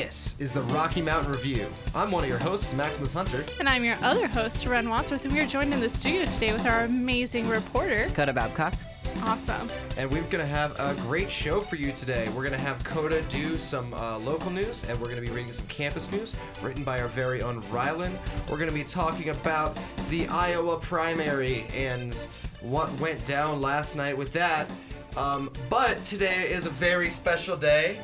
This is the Rocky Mountain Review. I'm one of your hosts, Maximus Hunter. And I'm your other host, Ren Wadsworth, and we are joined in the studio today with our amazing reporter. Coda Babcock. Awesome. And we're going to have a great show for you today. We're going to have Coda do some uh, local news, and we're going to be reading some campus news written by our very own Rylan. We're going to be talking about the Iowa primary and what went down last night with that. Um, but today is a very special day,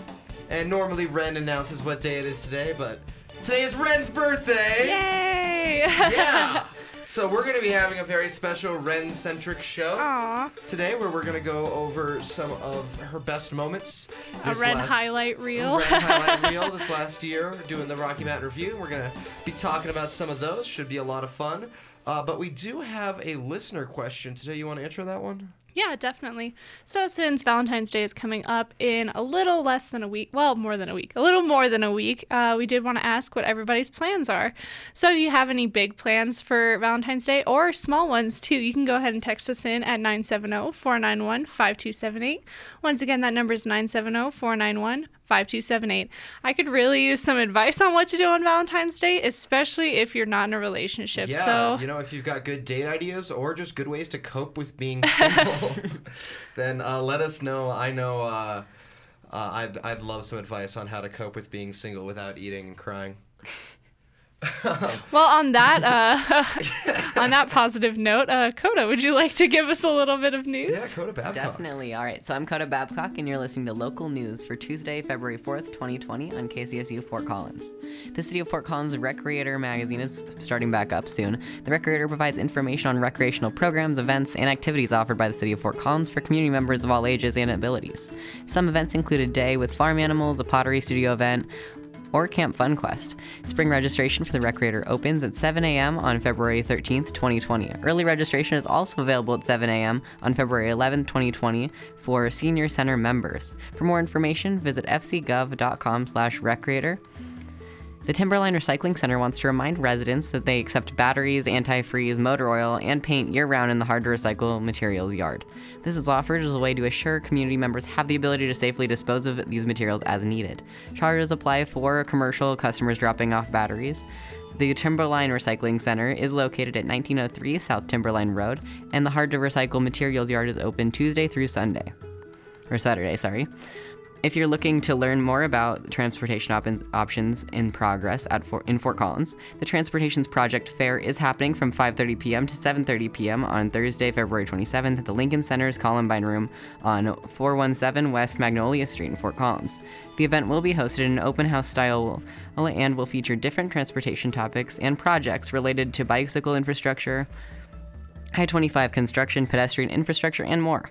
and normally Ren announces what day it is today, but today is Ren's birthday! Yay! Yeah! So we're going to be having a very special Ren-centric show Aw. today, where we're going to go over some of her best moments. A Ren last- highlight reel. Ren highlight reel this last year, doing the Rocky Mountain Review. We're going to be talking about some of those. Should be a lot of fun. Uh, but we do have a listener question today. You want to answer that one? Yeah, definitely. So, since Valentine's Day is coming up in a little less than a week, well, more than a week, a little more than a week, uh, we did want to ask what everybody's plans are. So, if you have any big plans for Valentine's Day or small ones too, you can go ahead and text us in at 970 491 5278. Once again, that number is 970 491 5278. I could really use some advice on what to do on Valentine's Day, especially if you're not in a relationship. Yeah, so, you know, if you've got good date ideas or just good ways to cope with being single, then uh, let us know. I know uh, uh, I'd, I'd love some advice on how to cope with being single without eating and crying. Well, on that uh, on that positive note, uh, Coda, would you like to give us a little bit of news? Yeah, Coda Babcock. Definitely. All right. So I'm Coda Babcock, and you're listening to local news for Tuesday, February 4th, 2020, on KCSU Fort Collins. The City of Fort Collins Recreator magazine is starting back up soon. The Recreator provides information on recreational programs, events, and activities offered by the City of Fort Collins for community members of all ages and abilities. Some events include a day with farm animals, a pottery studio event, or Camp Fun Quest. Spring registration for the Recreator opens at 7 a.m. on February 13th, 2020. Early registration is also available at 7 a.m. on February 11th, 2020 for Senior Center members. For more information, visit fcgov.com/recreator. The Timberline Recycling Center wants to remind residents that they accept batteries, antifreeze, motor oil, and paint year round in the hard to recycle materials yard. This is offered as a way to assure community members have the ability to safely dispose of these materials as needed. Charges apply for commercial customers dropping off batteries. The Timberline Recycling Center is located at 1903 South Timberline Road, and the hard to recycle materials yard is open Tuesday through Sunday. Or Saturday, sorry. If you're looking to learn more about transportation op- options in progress at Fort, in Fort Collins, the Transportations Project Fair is happening from 5:30 p.m. to 7:30 p.m. on Thursday, February 27th at the Lincoln Center's Columbine Room on 417 West Magnolia Street in Fort Collins. The event will be hosted in an open house style and will feature different transportation topics and projects related to bicycle infrastructure, I-25 construction, pedestrian infrastructure, and more.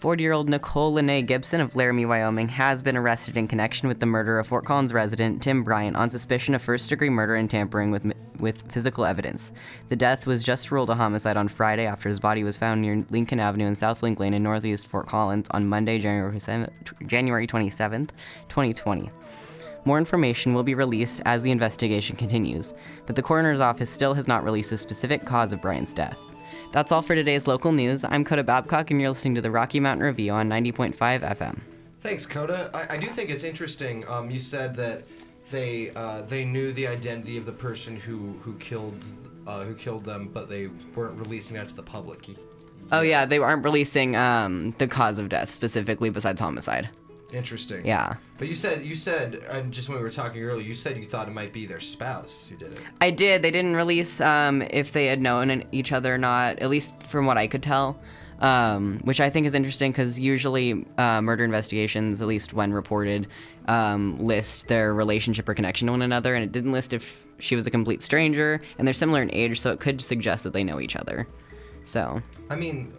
40 year old Nicole Lene Gibson of Laramie, Wyoming, has been arrested in connection with the murder of Fort Collins resident Tim Bryant on suspicion of first degree murder and tampering with, with physical evidence. The death was just ruled a homicide on Friday after his body was found near Lincoln Avenue and South Link Lane in Northeast Fort Collins on Monday, January 7th, January 27th, 2020. More information will be released as the investigation continues, but the coroner's office still has not released the specific cause of Bryant's death. That's all for today's local news. I'm Coda Babcock, and you're listening to the Rocky Mountain Review on 90.5 FM. Thanks, Coda. I, I do think it's interesting. Um, you said that they uh, they knew the identity of the person who who killed uh, who killed them, but they weren't releasing that to the public. Oh yeah, they aren't releasing um, the cause of death specifically, besides homicide. Interesting. Yeah, But you said you said and just when we were talking earlier, you said you thought it might be their spouse who did it. I did. They didn't release um, if they had known each other or not, at least from what I could tell. Um, which I think is interesting because usually uh, murder investigations, at least when reported, um, list their relationship or connection to one another, and it didn't list if she was a complete stranger, and they're similar in age, so it could suggest that they know each other. So, I mean,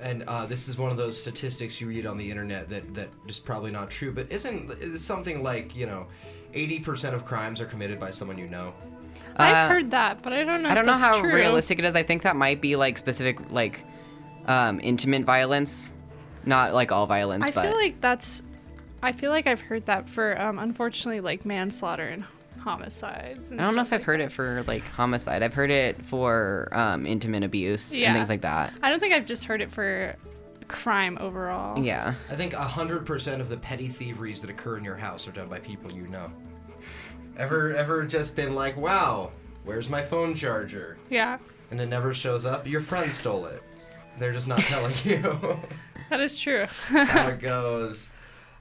and uh, this is one of those statistics you read on the internet that that is probably not true, but isn't is something like you know, eighty percent of crimes are committed by someone you know. I've Uh, heard that, but I don't know. I don't know that's how true. realistic it is. I think that might be like specific, like um, intimate violence, not like all violence, I but. feel like that's. I feel like I've heard that for um, unfortunately like manslaughter and homicides. And I don't know stuff if I've heard that. it for like homicide. I've heard it for um, intimate abuse Yeah. and things like that. I don't think I've just heard it for crime overall. Yeah. I think 100% of the petty thieveries that occur in your house are done by people you know. Ever ever just been like, "Wow, where's my phone charger?" Yeah, And it never shows up? Your friend stole it. They're just not telling you. that is true. how it goes.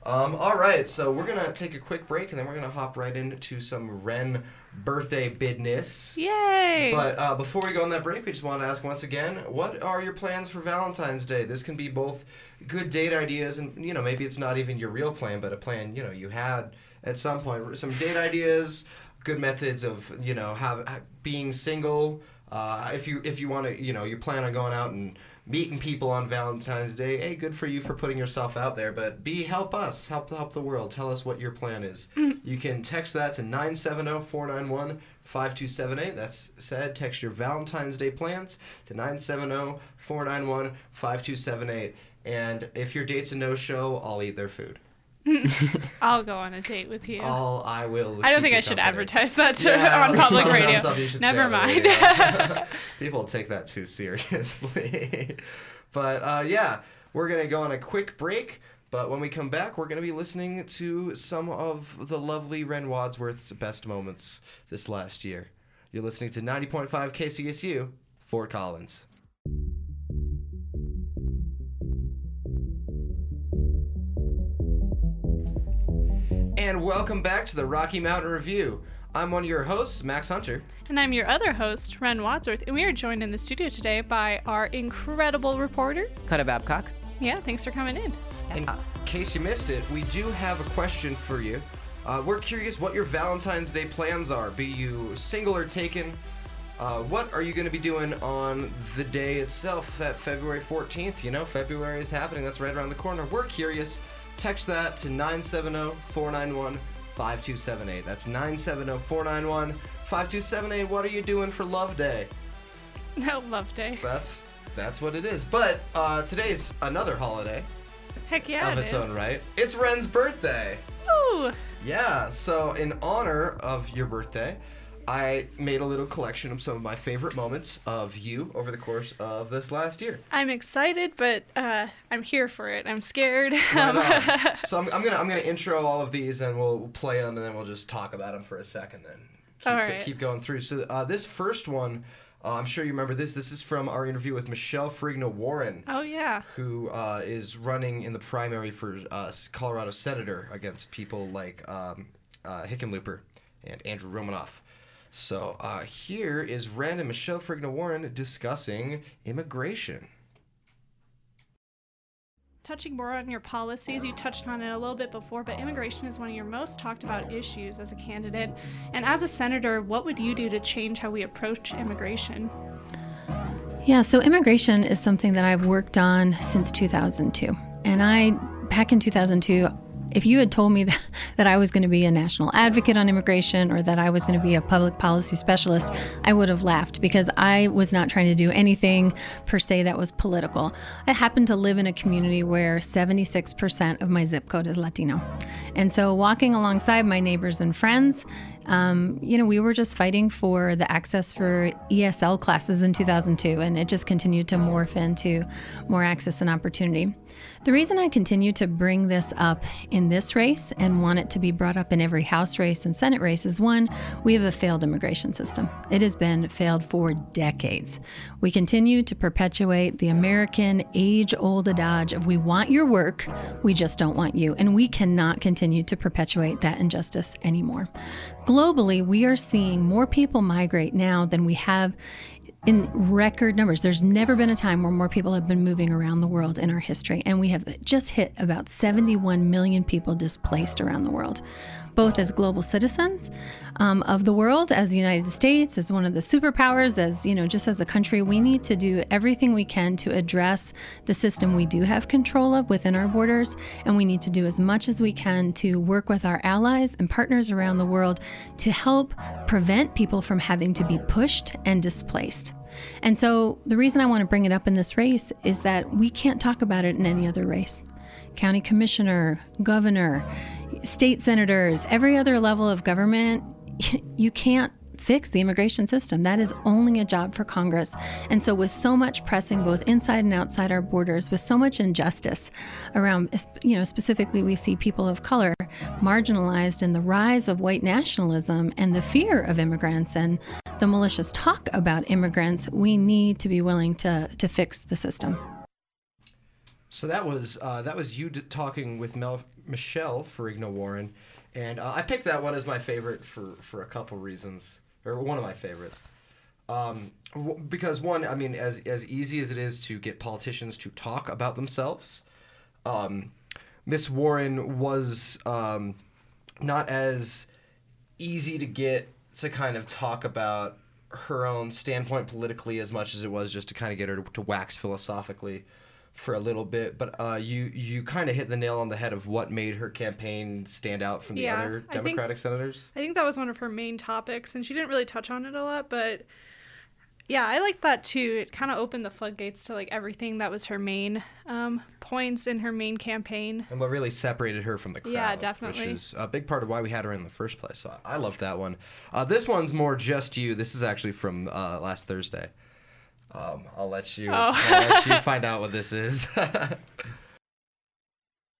Um, all right, so we're gonna take a quick break and then we're gonna hop right into some Ren birthday business. Yay! But uh, before we go on that break, we just want to ask once again, what are your plans for Valentine's Day? This can be both good date ideas, and you know maybe it's not even your real plan, but a plan you know you had at some point. Some date ideas, good methods of you know have, being single. Uh, if you if you want to you know you plan on going out and meeting people on Valentine's Day, hey, good for you for putting yourself out there. But B, help us, help help the world. Tell us what your plan is. Mm. You can text that to 970-491-5278. That's said. Text your Valentine's Day plans to 970-491-5278. And if your date's a no-show, I'll eat their food. I'll go on a date with you. All I will. I don't think I should company. advertise that to, Yeah, on public radio. something you should say Never mind. radio. People take that too seriously. but uh, yeah, we're gonna go on a quick break. But when we come back, we're gonna be listening to some of the lovely Ren Wadsworth's best moments this last year. You're listening to 90.5 KCSU, Fort Collins. And welcome back to the Rocky Mountain Review. I'm one of your hosts, Max Hunter. and I'm your other host, Ren Wadsworth, and we are joined in the studio today by our incredible reporter. Coda Babcock. Yeah, thanks for coming in. In case you missed it, we do have a question for you. Uh, we're curious what your Valentine's Day plans are. Be you single or taken? Uh, what are you going to be doing on the day itself, that February 14th? You know, February is happening. That's right around the corner. We're curious. Text that to 970 491 5278. That's 970 491 5278. What are you doing for Love Day? No love day. That's that's what it is. But uh, today's another holiday Heck yeah, of it its is. own right. It's Ren's birthday. Ooh, Yeah, so in honor of your birthday, I made a little collection of some of my favorite moments of you over the course of this last year. I'm excited, but uh, I'm here for it. I'm scared. Right so I'm, I'm gonna I'm gonna intro all of these, and we'll play them, and then we'll just talk about them for a second, then keep, All right. keep going through. So uh, this first one, uh, I'm sure you remember this. This is from our interview with Michelle Ferrigno Warren. oh yeah. who uh, is running in the primary for uh, Colorado senator against people like um, uh, Hickenlooper and Andrew Romanoff. So uh, here is Rand and Michelle Ferrigno Warren discussing immigration. Touching more on your policies, you touched on it a little bit before, but immigration is one of your most talked about issues as a candidate. And as a senator, what would you do to change how we approach immigration? Yeah, so immigration is something that I've worked on since 2002. And I, back in 2002, if you had told me that, that I was going to be a national advocate on immigration or that I was going to be a public policy specialist, I would have laughed because I was not trying to do anything per se that was political. I happen to live in a community where 76% of my zip code is Latino. And so walking alongside my neighbors and friends, um, you know, we were just fighting for the access for ESL classes in 2002, and it just continued to morph into more access and opportunity. The reason I continue to bring this up in this race and want it to be brought up in every House race and Senate race is one, we have a failed immigration system. It has been failed for decades. We continue to perpetuate the American age old adage of we want your work, we just don't want you. And we cannot continue to perpetuate that injustice anymore. Globally, we are seeing more people migrate now than we have in record numbers. There's never been a time where more people have been moving around the world in our history, and we have just hit about 71 million people displaced around the world, both as global citizens um, of the world, as the United States, as one of the superpowers, as you know, just as a country. We need to do everything we can to address the system we do have control of within our borders, and we need to do as much as we can to work with our allies and partners around the world to help prevent people from having to be pushed and displaced. And so, the reason I want to bring it up in this race is that we can't talk about it in any other race. County commissioner, governor, state senators, every other level of government, you can't fix the immigration system. That is only a job for Congress. And so, with so much pressing both inside and outside our borders, with so much injustice around, you know, specifically, we see people of color marginalized and the rise of white nationalism and the fear of immigrants and the malicious talk about immigrants, we need to be willing to, to fix the system. So that was uh, that was you d- talking with Mel- Michelle Ferrigno Warren, and uh, I picked that one as my favorite for for a couple reasons, or one of my favorites. Um, w- because one, I mean, as as easy as it is to get politicians to talk about themselves, um, Miss Warren was um, not as easy to get to kind of talk about her own standpoint politically as much as it was just to kind of get her to, to wax philosophically for a little bit, but uh, you you kind of hit the nail on the head of what made her campaign stand out from the Yeah, other I think- Democratic senators. I think that was one of her main topics, and she didn't really touch on it a lot, but yeah, I like that too. It kind of opened the floodgates to like everything that was her main um, points in her main campaign. And what really separated her from the crowd. Yeah, definitely. Which is a big part of why we had her in the first place. So I loved that one. Uh, this one's more just you. This is actually from uh, last Thursday. Um, I'll let you. Oh. I'll let you find out what this is.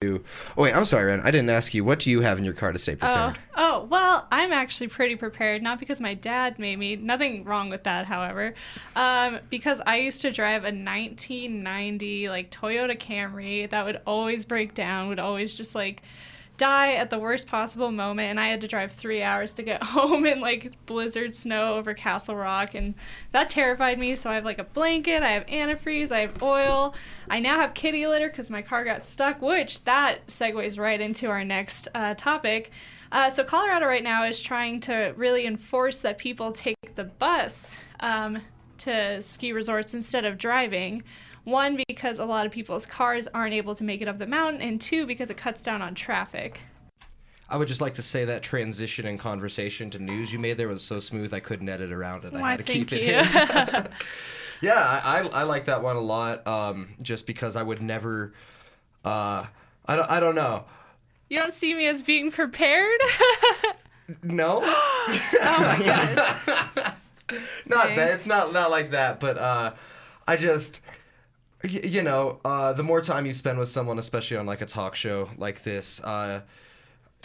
oh wait, I'm sorry, Ren. I didn't ask you. What do you have in your car to stay Oh, prepared? oh, well, I'm actually pretty prepared. Not because my dad made me. Nothing wrong with that, however. Um, because I used to drive a 1990 like Toyota Camry that would always break down, would always just like die at the worst possible moment, and I had to drive three hours to get home in like blizzard snow over Castle Rock, and that terrified me. So I have like a blanket, I have antifreeze, I have oil. I now have kitty litter because my car got stuck, which that segues right into our next uh, topic. Uh, so Colorado right now is trying to really enforce that people take the bus um, to ski resorts instead of driving. One, because a lot of people's cars aren't able to make it up the mountain, and two, because it cuts down on traffic. I would just like to say that transition and conversation to news you made there was so smooth I couldn't edit around it. I Why, had to keep it you. in. yeah, I, I, I like that one a lot. Um, just because I would never. Uh, I don't. I don't know. You don't see me as being prepared? No. oh not Dang. that. It's not not like that. But uh, I just. Y- You know, uh, the more time you spend with someone, especially on like a talk show like this, uh,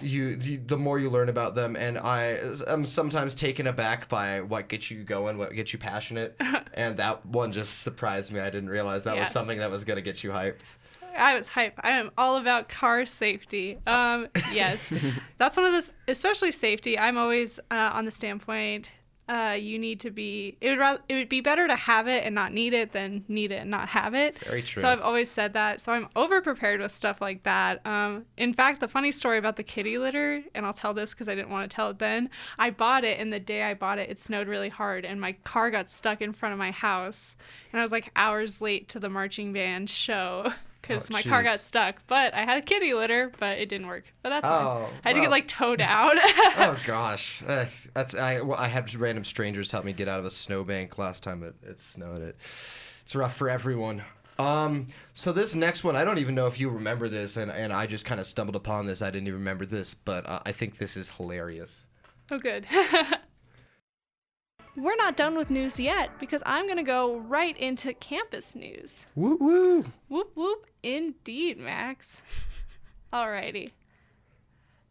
you the, the more you learn about them and i am sometimes taken aback by what gets you going what gets you passionate and that one just surprised me i didn't realize that was something that was going to get you hyped I was hyped I am all about car safety. Um, yes, that's one of those, especially safety. I'm always uh, on the standpoint. Uh, you need to be. It would rather, it would be better to have it and not need it than need it and not have it. Very true. So I've always said that. So I'm over prepared with stuff like that. Um, in fact, the funny story about the kitty litter, and I'll tell this because I didn't want to tell it then. I bought it, and the day I bought it, it snowed really hard, and my car got stuck in front of my house, and I was like hours late to the marching band show. Because Oh, my car got stuck, but I had a kitty litter, but it didn't work. But that's fine. Oh, I had to get like towed out. oh gosh Ugh, that's i well, i had random strangers help me get out of a snowbank last time it, it snowed it it's rough for everyone um so this next one i don't even know if you remember this and, and i just kind of stumbled upon this i didn't even remember this but uh, i think this is hilarious Oh, good. We're not done with news yet because I'm going to go right into campus news. woo woo Whoop whoop, indeed, Max. Alrighty.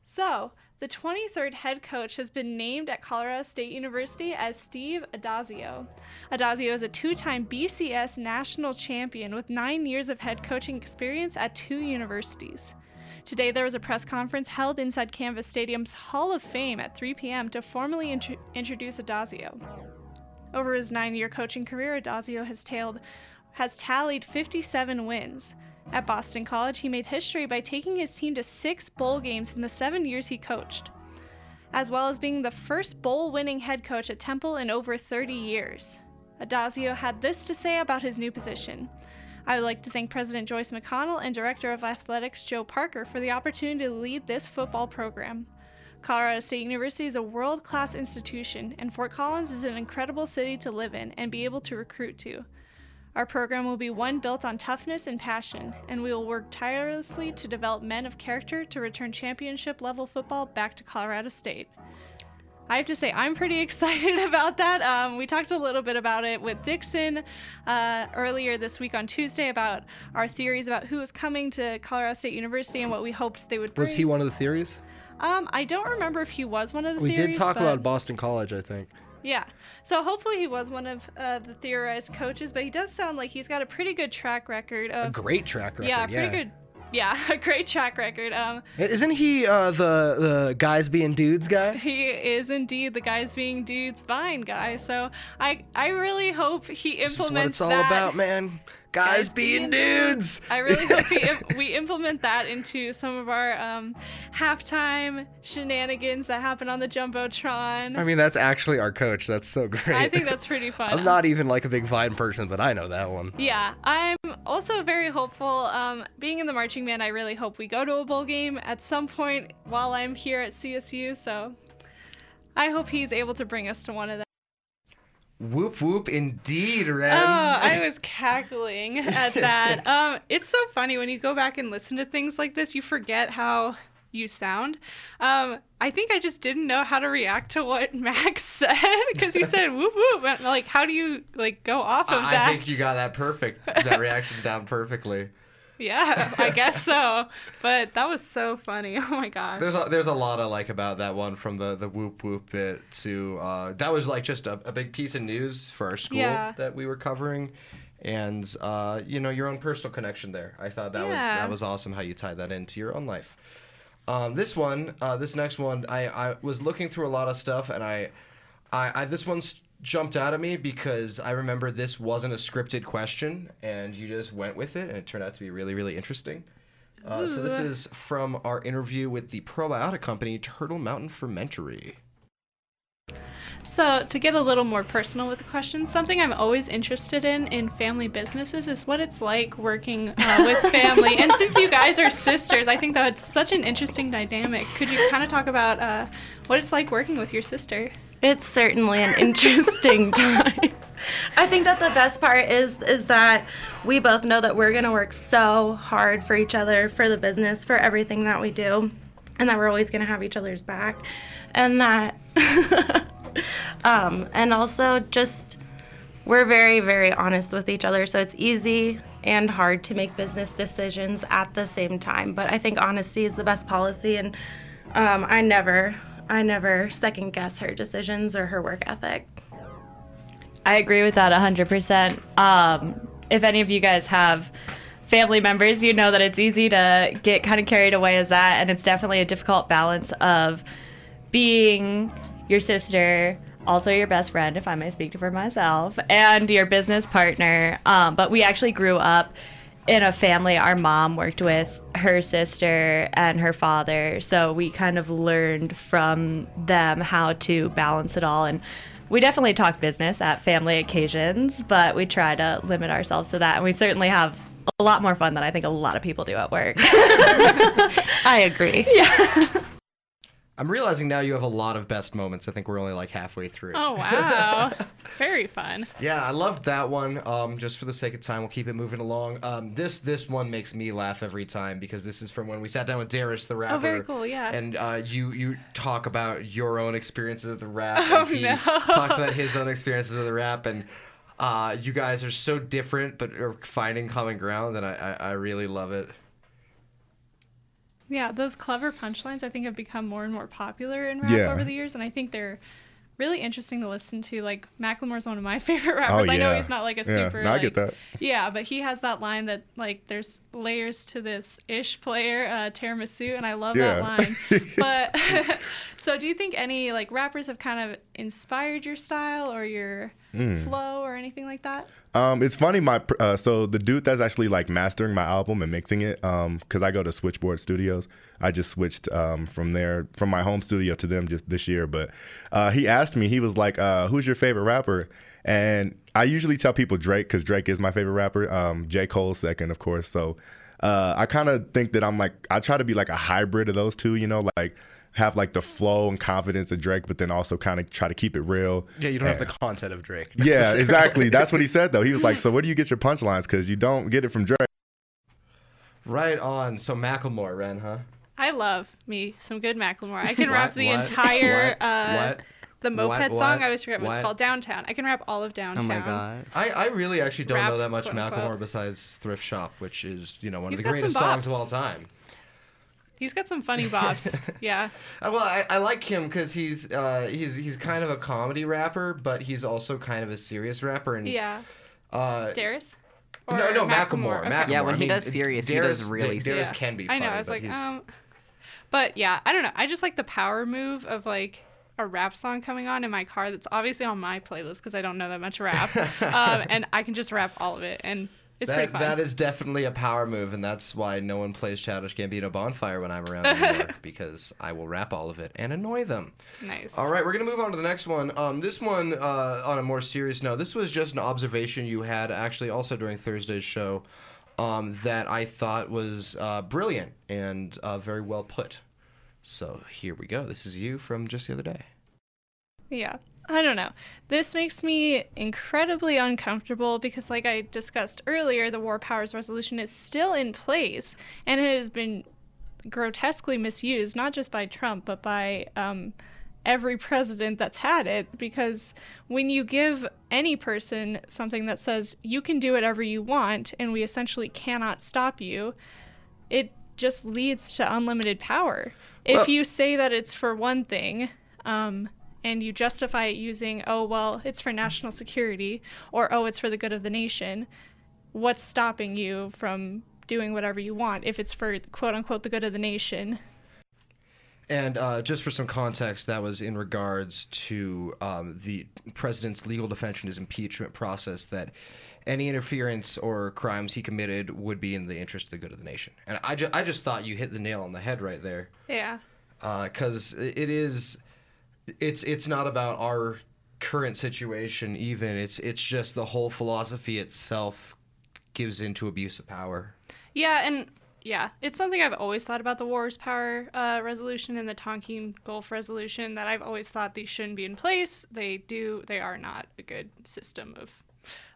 So, the 23rd head coach has been named at Colorado State University as Steve Addazio. Addazio is a two time BCS national champion with nine years of head coaching experience at two universities. Today, there was a press conference held inside Canvas Stadium's Hall of Fame at 3 p.m. to formally intro- introduce Addazio. Over his nine year coaching career, Addazio has, tailed, has tallied 57 wins. At Boston College, he made history by taking his team to six bowl games in the seven years he coached, as well as being the first bowl winning head coach at Temple in over 30 years. Addazio had this to say about his new position. I would like to thank President Joyce McConnell and Director of Athletics Joe Parker for the opportunity to lead this football program. Colorado State University is a world class institution, and Fort Collins is an incredible city to live in and be able to recruit to. Our program will be one built on toughness and passion, and we will work tirelessly to develop men of character to return championship level football back to Colorado State. I have to say, I'm pretty excited about that. Um, we talked a little bit about it with Dixon uh, earlier this week on Tuesday about our theories about who was coming to Colorado State University and what we hoped they would bring. Was he one of the theories? Um, I don't remember if he was one of the We theories. did talk about Boston College, I think. Yeah. So hopefully he was one of uh, the theorized coaches, but he does sound like he's got a pretty good track record of. A great track record. yeah, pretty good. Yeah, a great track record. Um, Isn't he uh, the the guys being dudes guy? he is indeed the guys being dudes fine guy. So I I really hope he implements This is what it's all that. about, man. Guys, Guys being, being dudes. I really hope he, im- we implement that into some of our um, halftime shenanigans that happen on the jumbotron. I mean, that's actually our coach. That's so great. I think that's pretty fun. I'm not even like a big Vine person, but I know that one. Yeah, I'm also very hopeful. Um, being in the marching band, I really hope we go to a bowl game at some point while I'm here at CSU. So I hope he's able to bring us to one of them. Whoop whoop, indeed, Ren. Oh, I was cackling at that. Um, it's so funny when you go back and listen to things like this, you forget how you sound. Um, I think I just didn't know how to react to what Max said because he said whoop whoop. And, like, how do you like go off of I that? I think you got that perfect, that reaction down perfectly. Yeah, I guess so. But that was so funny. Oh my gosh. There's a, there's a lot I like about that one from the the whoop whoop bit to uh, that was like just a, a big piece of news for our school Yeah. that we were covering, and uh, you know your own personal connection there. I thought that was that was awesome how you tied that into your own life. Um, this one, uh, this next one, I, I was looking through a lot of stuff and I, I, I this one's jumped out at me because I remember this wasn't a scripted question and you just went with it and it turned out to be really really interesting. Uh, so this is from our interview with the probiotic company Turtle Mountain Fermentory. So, to get a little more personal with the question, something I'm always interested in in family businesses is what it's like working uh, with family. and since you guys are sisters, I think that's such an interesting dynamic. Could you kind of talk about uh, what it's like working with your sister? It's certainly an interesting time. I think that the best part is is that we both know that we're gonna work so hard for each other, for the business, for everything that we do, and that we're always gonna have each other's back, and that, um, and also just we're very very honest with each other, so it's easy and hard to make business decisions at the same time. But I think honesty is the best policy, and um, I never I never second guess her decisions or her work ethic. I agree with that 100%. Um, if any of you guys have family members, you know that it's easy to get kind of carried away as that. And it's definitely a difficult balance of being your sister, also your best friend, if I may speak for myself, and your business partner. Um, but we actually grew up in a family. Our mom worked with her sister and her father. So we kind of learned from them how to balance it all. And we definitely talk business at family occasions, but we try to limit ourselves to that. And we certainly have a lot more fun than I think a lot of people do at work. I agree. I'm realizing now you have a lot of best moments. I think we're only like halfway through. Oh, wow. Very fun. Yeah, I loved that one. Um, just for the sake of time, we'll keep it moving along. Um, this this one makes me laugh every time because this is from when we sat down with Darius the rapper. Oh, very cool, yeah. And uh, you you talk about your own experiences with the rap. Oh, and he no. talks about his own experiences with the rap, and uh, you guys are so different, but are finding common ground, and I I, I really love it. Yeah, those clever punchlines I think have become more and more popular in rap Yeah. over the years, and I think they're really interesting to listen to. Like Macklemore's one of my favorite rappers. Oh, yeah. I know he's not like a Yeah, super. no, I like, get that. Yeah, but he has that line that like there's layers to this ish player, uh, tiramisu, and I love that line. but so, do you think any like rappers have kind of inspired your style or your Hmm. flow or anything like that? Um, it's funny. My uh, so the dude that's actually like mastering my album and mixing it, um, because I go to Switchboard Studios. I just switched um from there from my home studio to them just this year. But uh, he asked me, he was like, uh, "Who's your favorite rapper?" And I usually tell people Drake because Drake is my favorite rapper. Um, J Cole's second, of course. So uh, I kind of think that I'm like I try to be like a hybrid of those two. You know, like have like the flow and confidence of Drake, but then also kind of try to keep it real. Yeah, you don't have the content of Drake. yeah, exactly. That's what he said though. He was like, "So where do you get your punchlines? Because you don't get it from Drake." Right on. So Macklemore, Ren, huh? I love me some good Macklemore. I can rap the What? entire. What? Uh, What? the moped What- song. what? I always forget what, What? it's called. Downtown. I can rap all of Downtown. Oh Downtown. my god. I, I really actually don't know that much quote, Macklemore unquote. besides Thrift Shop, which is you know one He's of the greatest songs of all time. He's got some funny bops. yeah. Uh, well, I, I like him because he's uh, he's he's kind of a comedy rapper, but he's also kind of a serious rapper. And Yeah. uh, Darius? no, Or no, Macklemore. Okay. Macklemore. Yeah, when I he mean, does serious, he does really Darius Yeah. can be. I know. I was like, he's- um, but yeah, I don't know. I just like the power move of like a rap song coming on in my car. That's obviously on my playlist because I don't know that much rap, um, and I can just rap all of it, and it's pretty that, fun. that is definitely a power move, and that's why no one plays Childish Gambino Bonfire when I'm around anymore, because I will rap all of it and annoy them. nice. All right, we're gonna move on to the next one. Um, this one, uh, on a more serious note, this was just an observation you had actually also during Thursday's show, um, that I thought was uh, brilliant and uh, very well put. So here we go. This is you from just the other day. Yeah. I don't know. This makes me incredibly uncomfortable because, like I discussed earlier, the War Powers Resolution is still in place and it has been grotesquely misused, not just by Trump, but by um, every president that's had it. Because when you give any person something that says you can do whatever you want and we essentially cannot stop you, it just leads to unlimited power. Well- if you say that it's for one thing, um, and you justify it using, oh, well, it's for national security, or oh, it's for the good of the nation, what's stopping you from doing whatever you want if it's for quote unquote the good of the nation? And uh, just for some context, that was in regards to um, the president's legal defense in his impeachment process that any interference or crimes he committed would be in the interest of the good of the nation. And I, ju- I just thought you hit the nail on the head right there. Yeah. because it is it's it's not about our current situation even it's it's just the whole philosophy itself gives into abuse of power Yeah, and yeah, it's something I've always thought about the Wars Power uh, Resolution and the Tonkin Gulf Resolution that I've always thought these shouldn't be in place. They do, they are not a good system of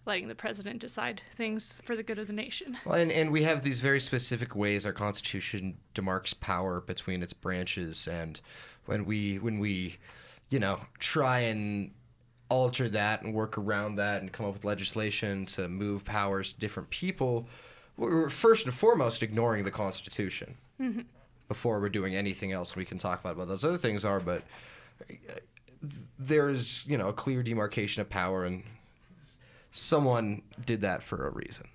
letting the president decide things for the good of the nation. well, and, and we have these very specific ways our constitution demarks power between its branches and when we when we you know try and alter that and work around that and come up with legislation to move powers to different people we're first and foremost ignoring the constitution before we're doing anything else we can talk about what those other things are but uh, there's you know a clear demarcation of power and someone did that for a reason.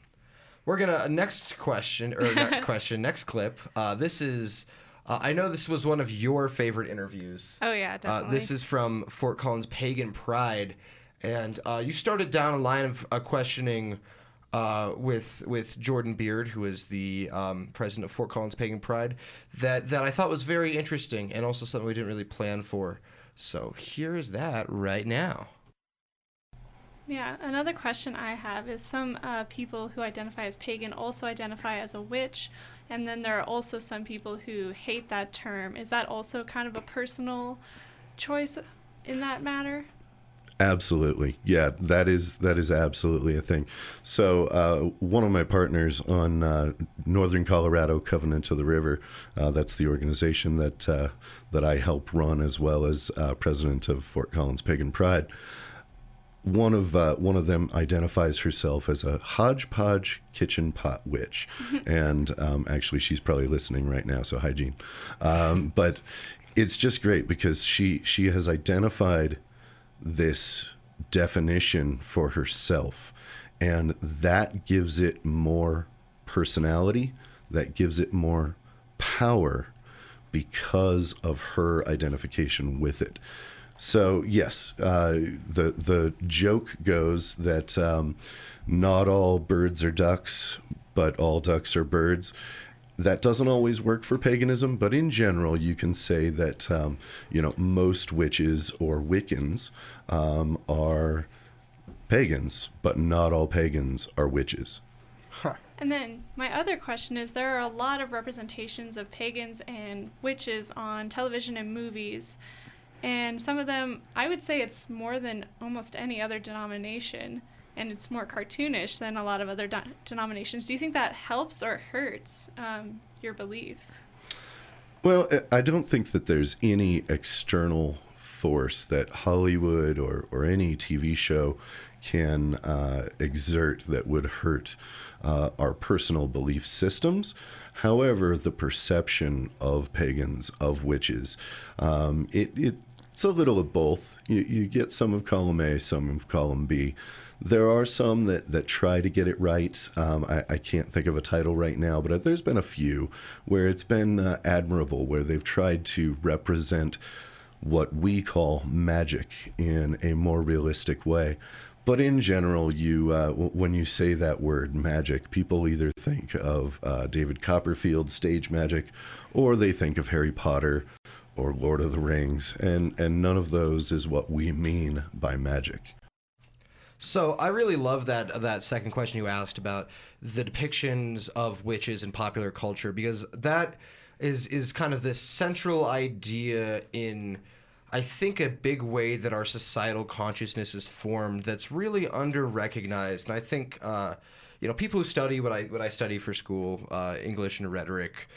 We're gonna next question or not question next clip uh, this is uh, i know this was one of your favorite interviews Oh yeah, uh, definitely. this is from Fort Collins Pagan Pride, and uh, you started down a line of uh, questioning uh, with with Jordan Beard, who is the um, president of Fort Collins Pagan Pride, that that I thought was very interesting and also something we didn't really plan for. So here is that right now. Yeah, another question I have is some uh, people who identify as pagan also identify as a witch, and then there are also some people who hate that term. Is that also kind of a personal choice in that matter? Absolutely, yeah. That is that is absolutely a thing. So uh, one of my partners on uh, Northern Colorado Covenant of the River, uh, that's the organization that uh, that I help run as well as uh, president of Fort Collins Pagan Pride. One of uh, one of them identifies herself as a hodgepodge kitchen pot witch, and um, actually she's probably listening right now. So hi, Jean. Um, but it's just great because she she has identified this definition for herself. And that gives it more personality, that gives it more power because of her identification with it. So yes, uh, the the joke goes that um, not all birds are ducks, but all ducks are birds. That doesn't always work for paganism, but in general, you can say that um, you know most witches or Wiccans um, are pagans, but not all pagans are witches. And then my other question is there are a lot of representations of pagans and witches on television and movies. And some of them, I would say it's more than almost any other denomination. And it's more cartoonish than a lot of other de- denominations. Do you think that helps or hurts um, your beliefs? Well, I- don't think that there's any external force that Hollywood or, or any TV show can uh, exert that would hurt uh, our personal belief systems. However, the perception of pagans, of witches, um, it, it, it's a little of both. You, you get some of column A, some of column B. There are some that, that try to get it right. Um, I, I, can't think of a title right now, but there's been a few where it's been uh, admirable, where they've tried to represent what we call magic in a more realistic way. But in general, you uh, when you say that word magic, people either think of uh, David Copperfield stage magic, or they think of Harry Potter or Lord of the Rings, and and none of those is what we mean by magic. So I really love that that second question you asked about the depictions of witches in popular culture because that is is kind of this central idea in I think a big way that our societal consciousness is formed that's really under recognized and I think uh, you know people who study what I what I study for school uh, English and rhetoric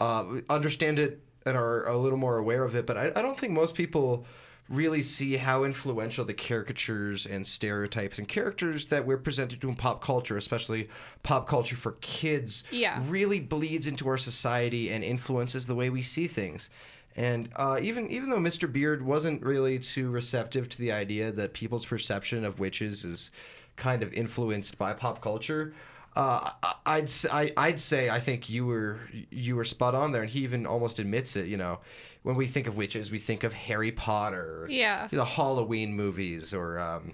uh, understand it and are a little more aware of it but I, I don't think most people really see how influential the caricatures and stereotypes and characters that we're presented to in pop culture, especially pop culture for kids, Yeah. really bleeds into our society and influences the way we see things. And uh, even even though Mr. Beard wasn't really too receptive to the idea that people's perception of witches is kind of influenced by pop culture, uh, I'd I, I'd say I think you were you were spot on there, and he even almost admits it. You know, when we think of witches, we think of Harry Potter, Yeah. the Halloween movies, or um,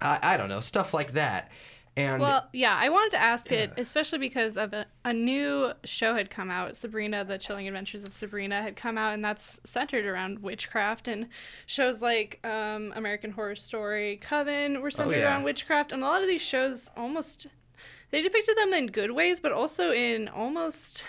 I, I don't know stuff like that. And Well, yeah, I wanted to ask it, especially because of a, a new show had come out. Sabrina, The Chilling Adventures of Sabrina had come out, and that's centered around witchcraft. And shows like um, American Horror Story, Coven were centered yeah. around witchcraft. And a lot of these shows almost, they depicted them in good ways, but also in almost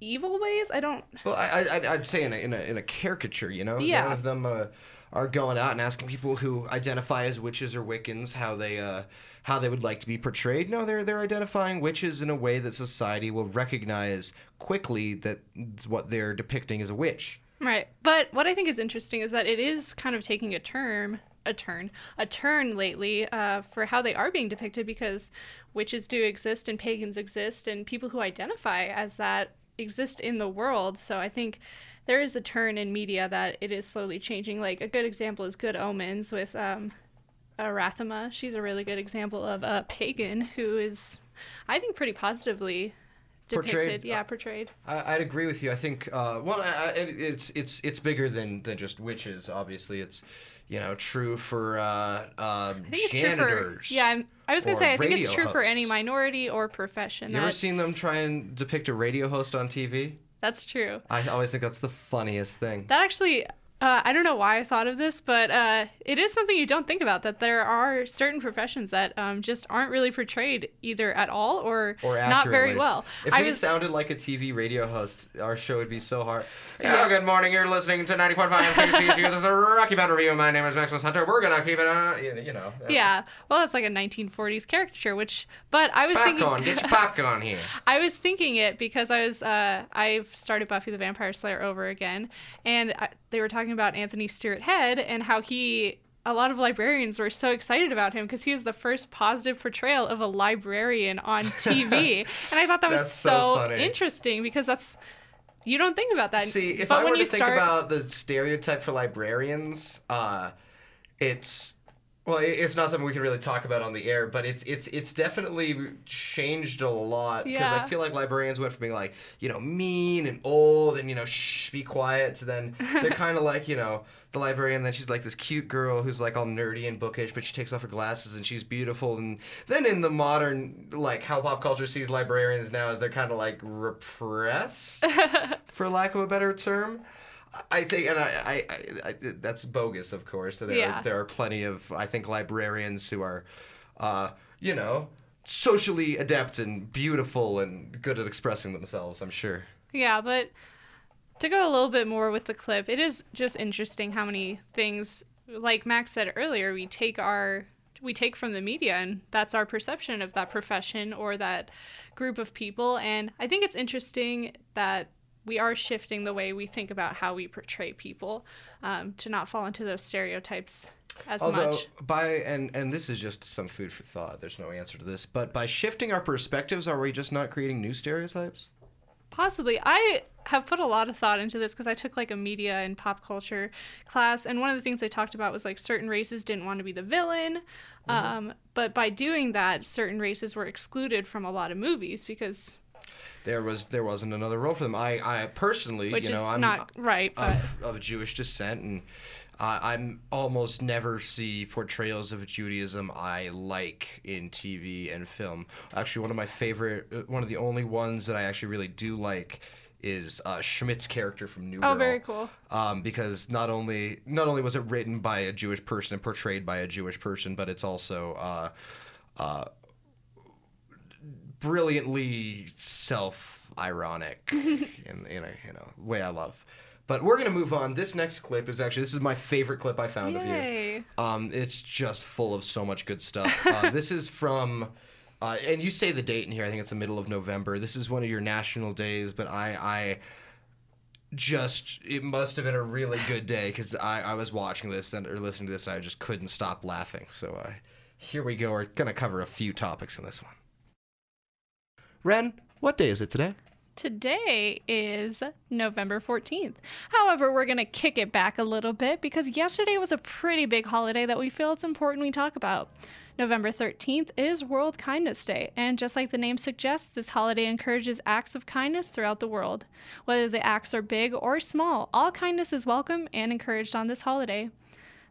evil ways. I don't, Well, I, I, I'd- I'd say in a, in a, in a caricature, you know? Yeah. None of them uh, are going out and asking people who identify as witches or Wiccans how they, uh, how they would like to be portrayed. No, they're, they're identifying witches in a way that society will recognize quickly that what they're depicting is a witch. Right. But what I think is interesting is that it is kind of taking a turn, a turn, a turn lately uh, for how they are being depicted because witches do exist and pagans exist and people who identify as that exist in the world. So I think there is a turn in media that it is slowly changing. Like a good example is Good Omens with um, Anathema. She's a really good example of a pagan who is, I think, pretty positively depicted. Portrayed. Yeah, portrayed. I, I'd agree with you. I think uh, well, I, I, it's it's it's bigger than than just witches. Obviously, it's you know true for uh, um, I think it's true janitors. for yeah. I'm, I was gonna say I think it's true for any minority or profession. You ever seen them try and depict a radio host on TV? that's true. I always think that's the funniest thing. That actually, uh, I don't know why I thought of this, but uh, it is something you don't think about. That there are certain professions that um, just aren't really portrayed either at all or, or not very well. If I we was sounded like a TV radio host, our show would be so hard. Yeah, good morning. You're listening to 90.5 KCSU. This is a Rocky Mountain Review. My name is Maximus Hunter. We're gonna keep it on. You know. yeah. Well, it's like a 1940s caricature, which. But I was Popcorn. thinking. Get your popcorn here. I was thinking it because I was uh, I've started Buffy the Vampire Slayer over again, and I, they were talking about Anthony Stewart Head and how he. A lot of librarians were so excited about him because he was the first positive portrayal of a librarian on TV, and I thought that was so so, interesting because that's you don't think about that. See, if but I when were to you think start, about the stereotype for librarians, uh, it's well, it's not something we can really talk about on the air, but it's it's it's definitely changed a lot because Yeah. I feel like librarians went from being like you know mean and old and you know shh be quiet to then they're kind of like you know the librarian then she's like this cute girl who's like all nerdy and bookish but she takes off her glasses and she's beautiful and then in the modern like how pop culture sees librarians now is they're kind of like repressed for lack of a better term. I think, and I, I, I, that's bogus, of course. There, Yeah. are, there are plenty of, I think, librarians who are, uh, you know, socially adept and beautiful and good at expressing themselves. I'm sure. Yeah, but to go a little bit more with the clip, it is just interesting how many things, like Max said earlier, we take our we take from the media and that's our perception of that profession or that group of people and I think it's interesting that we are shifting the way we think about how we portray people um, to not fall into those stereotypes as Although much. by and and this is just some food for thought. There's no answer to this, but by shifting our perspectives, are we just not creating new stereotypes? Possibly. I have put a lot of thought into this because I took like a media and pop culture class, and one of the things they talked about was like certain races didn't want to be the villain. Um, but by doing that, certain races were excluded from a lot of movies because, There was there wasn't another role for them. I I personally, which you know, I'm not right. Of, of Jewish descent, and uh, I'm almost never see portrayals of Judaism I like in TV and film. Actually, one of my favorite, uh, one of the only ones that I actually really do like is uh, Schmidt's character from New York. oh, Girl. very cool. um, because not only not only was it written by a Jewish person and portrayed by a Jewish person, but it's also uh, uh, brilliantly self-ironic in, in a you know way I love. But we're gonna move on. This next clip is actually this is my favorite clip I found of you. Yay. Um, it's just full of so much good stuff. Uh, this is from, uh, and you say the date in here. I think it's the middle of November. This is one of your national days, but I, I just it must have been a really good day because I, I was watching this and or listening to this and I just couldn't stop laughing. So uh, here we go. We're gonna cover a few topics in this one. Ren, what day is it today? Today is November 14th. However, we're going to kick it back a little bit because yesterday was a pretty big holiday that we feel it's important we talk about. November 13th is World Kindness Day, and just like the name suggests, this holiday encourages acts of kindness throughout the world. Whether the acts are big or small, all kindness is welcome and encouraged on this holiday.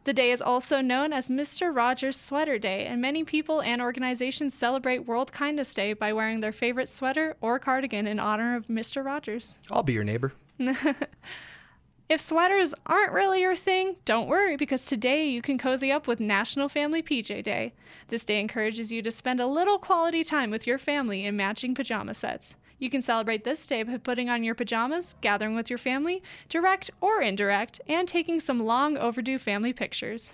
The day is also known as Mr. Rogers Sweater Day, and many people and organizations celebrate World Kindness Day by wearing their favorite sweater or cardigan in honor of Mr. Rogers. I'll be your neighbor. If sweaters aren't really your thing, don't worry because today you can cozy up with National Family PJ Day. This day encourages you to spend a little quality time with your family in matching pajama sets. You can celebrate this day by putting on your pajamas, gathering with your family, direct or indirect, and taking some long overdue family pictures.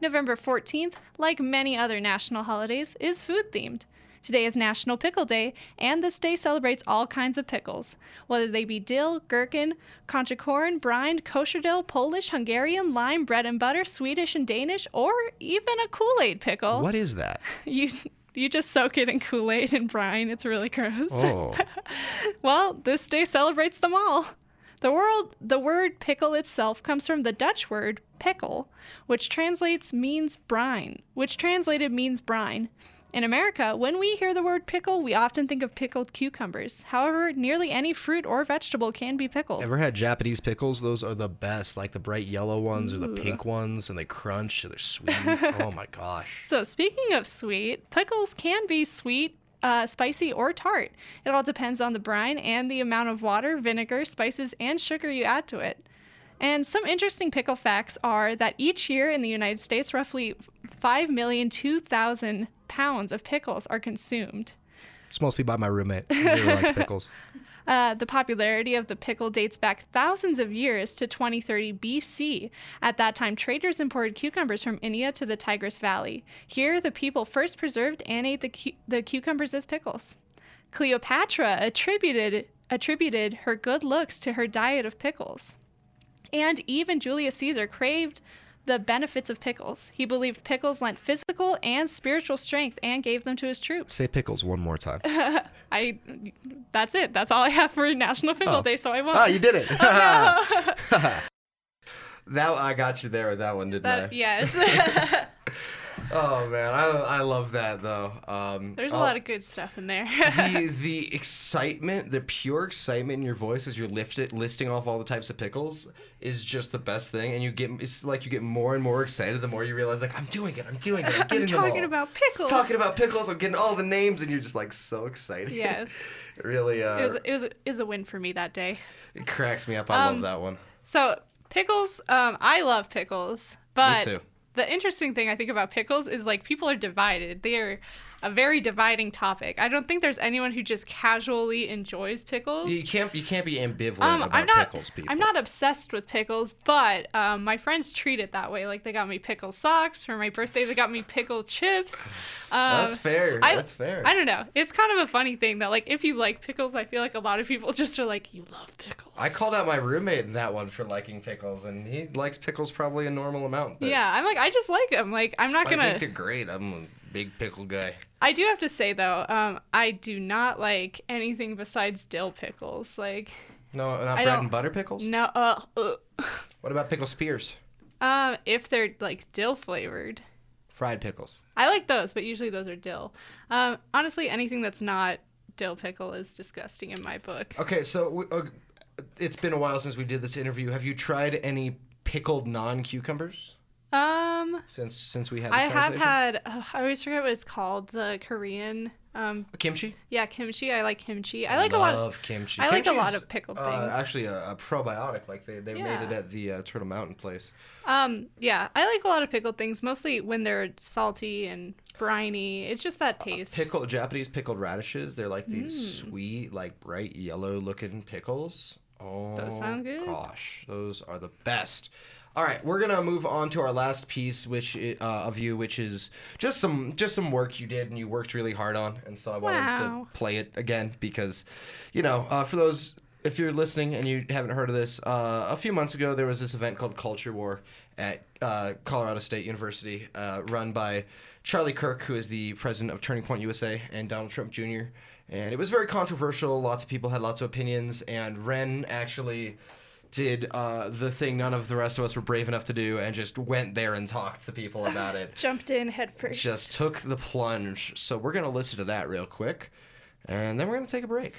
November 14th, like many other national holidays, is food themed. Today is National Pickle Day, and this day celebrates all kinds of pickles, whether they be dill, gherkin, concha corn, brined, kosher dill, Polish, Hungarian, lime, bread and butter, Swedish and Danish, or even a Kool Aid pickle. What is that? You you just soak it in Kool Aid and brine. It's really gross. Oh. well, this day celebrates them all. The world, the word pickle itself comes from the Dutch word pickle, which translates means brine, which translated means brine. In America, when we hear the word pickle, we often think of pickled cucumbers. However, nearly any fruit or vegetable can be pickled. Ever had Japanese pickles? Those are the best. Like the bright yellow ones or the pink ones, and they crunch. and They're sweet. oh my gosh. So, speaking of sweet, pickles can be sweet, uh, spicy, or tart. It all depends on the brine and the amount of water, vinegar, spices, and sugar you add to it. And some interesting pickle facts are that each year in the United States, roughly 5,002,000 pounds of pickles are consumed. It's mostly by my roommate. He really likes pickles. Uh, the popularity of the pickle dates back thousands of years to 2030 BC. At that time, traders imported cucumbers from India to the Tigris Valley. Here, the people first preserved and ate the, cu- the cucumbers as pickles. Cleopatra attributed, attributed her good looks to her diet of pickles. And even Julius Caesar craved the benefits of pickles. He believed pickles lent physical and spiritual strength and gave them to his troops. Say pickles one more time. I that's it. That's all I have for National Pickle Oh. Day, so I won't. Ah, you did it. Oh, that I got you there with that one, didn't that, I? yes. Oh man, I, I love that though. Um, There's a oh, lot of good stuff in there. the the excitement, the pure excitement in your voice as you're lifted, listing off all the types of pickles is just the best thing. And you get it's like you get more and more excited the more you realize like I'm doing it, I'm doing it, I'm getting I'm talking about pickles. talking about pickles. I'm getting all the names, and you're just like so excited. Yes. it really uh, It was it was it was a win for me that day. it cracks me up. I love Um, that one. So pickles, um, I love pickles, but too. The interesting thing I think about pickles is like people are divided. They're a very dividing topic. I don't think there's anyone who just casually enjoys pickles. You can't you can't be ambivalent Um, about I'm not. pickles, people. I'm not obsessed with pickles, but um, my friends treat it that way. Like they got me pickle socks for my birthday. They got me pickle chips. Um, That's fair. I- That's fair. I don't know. It's kind of a funny thing that like if you like pickles, I feel like a lot of people just are like, you love pickles. I called out my roommate in that one for liking pickles, and he likes pickles probably a normal amount. But Yeah, I'm like I just like them. Like I'm not I gonna. I think they're great. I'm big pickle guy. I do have to say though, um, I do not like anything besides dill pickles. Like No, not I bread and butter pickles. no, uh, uh. What about pickle spears? um, if they're like dill flavored. Fried pickles. I like those, but usually those are dill. Um, honestly, anything that's not dill pickle is disgusting in my book. Okay, so we, uh, it's been a while since we did this interview. Have you tried any pickled non-cucumbers Um, since since we had this I have had. Uh, I always forget what it's called. The Korean. Um, kimchi. yeah, kimchi. I like kimchi. I like a lot. Love kimchi. I like a lot of pickled uh, things. actually, a, a probiotic. Like they, they made it at the uh, Turtle Mountain place. Um, yeah, I like a lot of pickled things, mostly when they're salty and briny. It's just that taste. pickled Japanese pickled radishes. They're like these Mm. sweet, like bright yellow looking pickles. Oh, sound good. Gosh, those are the best. All right, we're gonna move on to our last piece, which uh, of you, which is just some just some work you did and you worked really hard on, and so I wanted Wow. to play it again because, you know, uh, for those if you're listening and you haven't heard of this, uh, a few months ago there was this event called Culture War at uh, Colorado State University, uh, run by Charlie Kirk, who is the president of Turning Point USA, and Donald Trump Jr. And it was very controversial. Lots of people had lots of opinions, and Ren actually did uh, the thing none of the rest of us were brave enough to do, and just went there and talked to people about it. Jumped in headfirst. Just took the plunge. So we're gonna listen to that real quick, and then we're gonna take a break.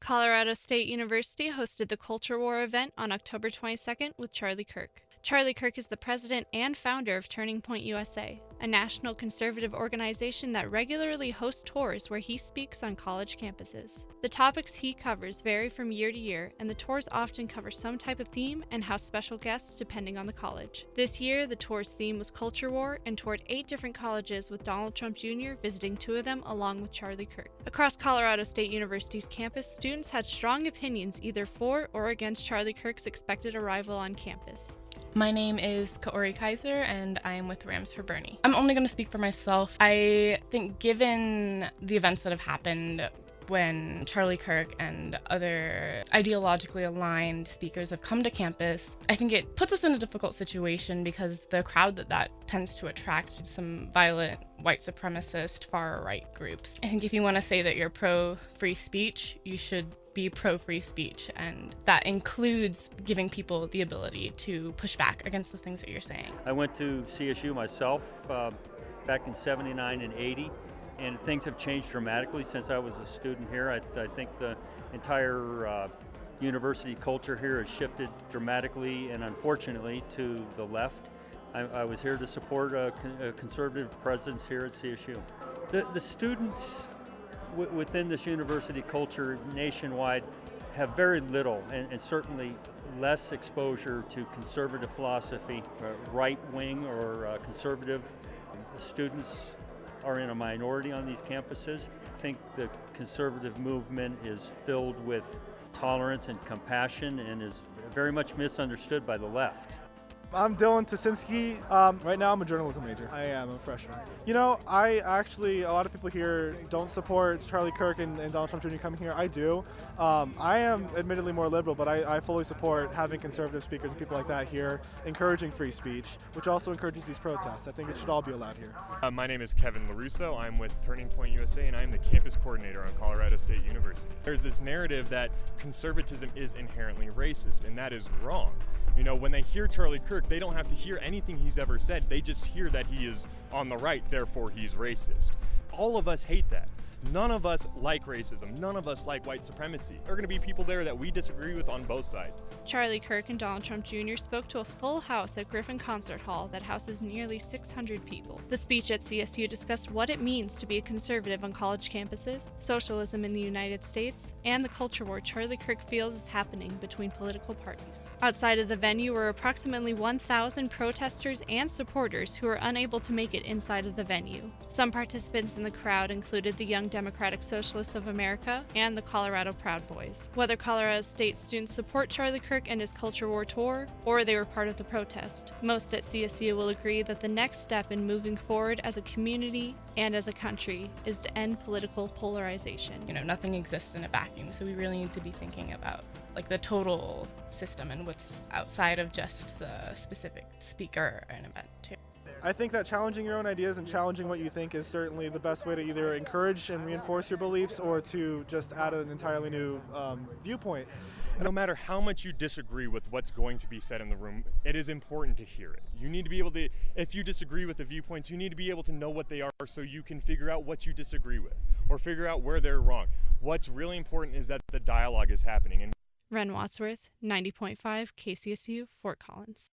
Colorado State University hosted the Culture War event on October 22nd with Charlie Kirk. Charlie Kirk is the president and founder of Turning Point USA, a national conservative organization that regularly hosts tours where he speaks on college campuses. The topics he covers vary from year to year, and the tours often cover some type of theme and house special guests depending on the college. This year, the tour's theme was Culture War and toured eight different colleges with Donald Trump Jr. visiting two of them along with Charlie Kirk. Across Colorado State University's campus, students had strong opinions either for or against Charlie Kirk's expected arrival on campus. My name is Kaori Kaiser, and I am with Rams for Bernie. I'm only going to speak for myself. I think, given the events that have happened when Charlie Kirk and other ideologically aligned speakers have come to campus, I think it puts us in a difficult situation because the crowd that that tends to attract some violent white supremacist far right groups. I think if you want to say that you're pro free speech, you should be pro free speech, and that includes giving people the ability to push back against the things that you're saying. I went to CSU myself uh, back in 79 and 80, and things have changed dramatically since I was a student here. I, I think the entire uh, university culture here has shifted dramatically and unfortunately to the left. I, I was here to support a, con- a conservative presence here at CSU. The, the students within this university culture nationwide have very little and, and certainly less exposure to conservative philosophy, right wing or uh, conservative students are in a minority on these campuses. I think the conservative movement is filled with tolerance and compassion and is very much misunderstood by the left. I'm Dylan Tasinski. Um, right now, I'm a journalism major. I am a freshman. You know, I actually, a lot of people here don't support Charlie Kirk and, and Donald Trump Jr. coming here. I do. Um, I am admittedly more liberal, but I, I fully support having conservative speakers and people like that here, encouraging free speech, which also encourages these protests. I think it should all be allowed here. Uh, my name is Kevin LaRusso. I'm with Turning Point USA, and I'm the campus coordinator on Colorado State University. There's this narrative that conservatism is inherently racist, and that is wrong. You know, when they hear Charlie Kirk, they don't have to hear anything he's ever said. They just hear that he is on the right, therefore he's racist. All of us hate that. None of us like racism. None of us like white supremacy. There are going to be people there that we disagree with on both sides. Charlie Kirk and Donald Trump Jr. spoke to a full house at Griffin Concert Hall that houses nearly 600 people. The speech at CSU discussed what it means to be a conservative on college campuses, socialism in the United States, and the culture war Charlie Kirk feels is happening between political parties. Outside of the venue were approximately 1,000 protesters and supporters who were unable to make it inside of the venue. Some participants in the crowd included the Young Democratic Socialists of America and the Colorado Proud Boys. Whether Colorado State students support Charlie Kirk and his culture war tour, or they were part of the protest, most at CSU will agree that the next step in moving forward as a community and as a country is to end political polarization. You know, nothing exists in a vacuum, so we really need to be thinking about like the total system and what's outside of just the specific speaker or an event too. I think that challenging your own ideas and challenging what you think is certainly the best way to either encourage and reinforce your beliefs or to just add an entirely new um, viewpoint. No matter how much you disagree with what's going to be said in the room, it is important to hear it. You need to be able to, if you disagree with the viewpoints, you need to be able to know what they are so you can figure out what you disagree with or figure out where they're wrong. What's really important is that the dialogue is happening. And Ren Wadsworth, 90.5 KCSU, Fort Collins.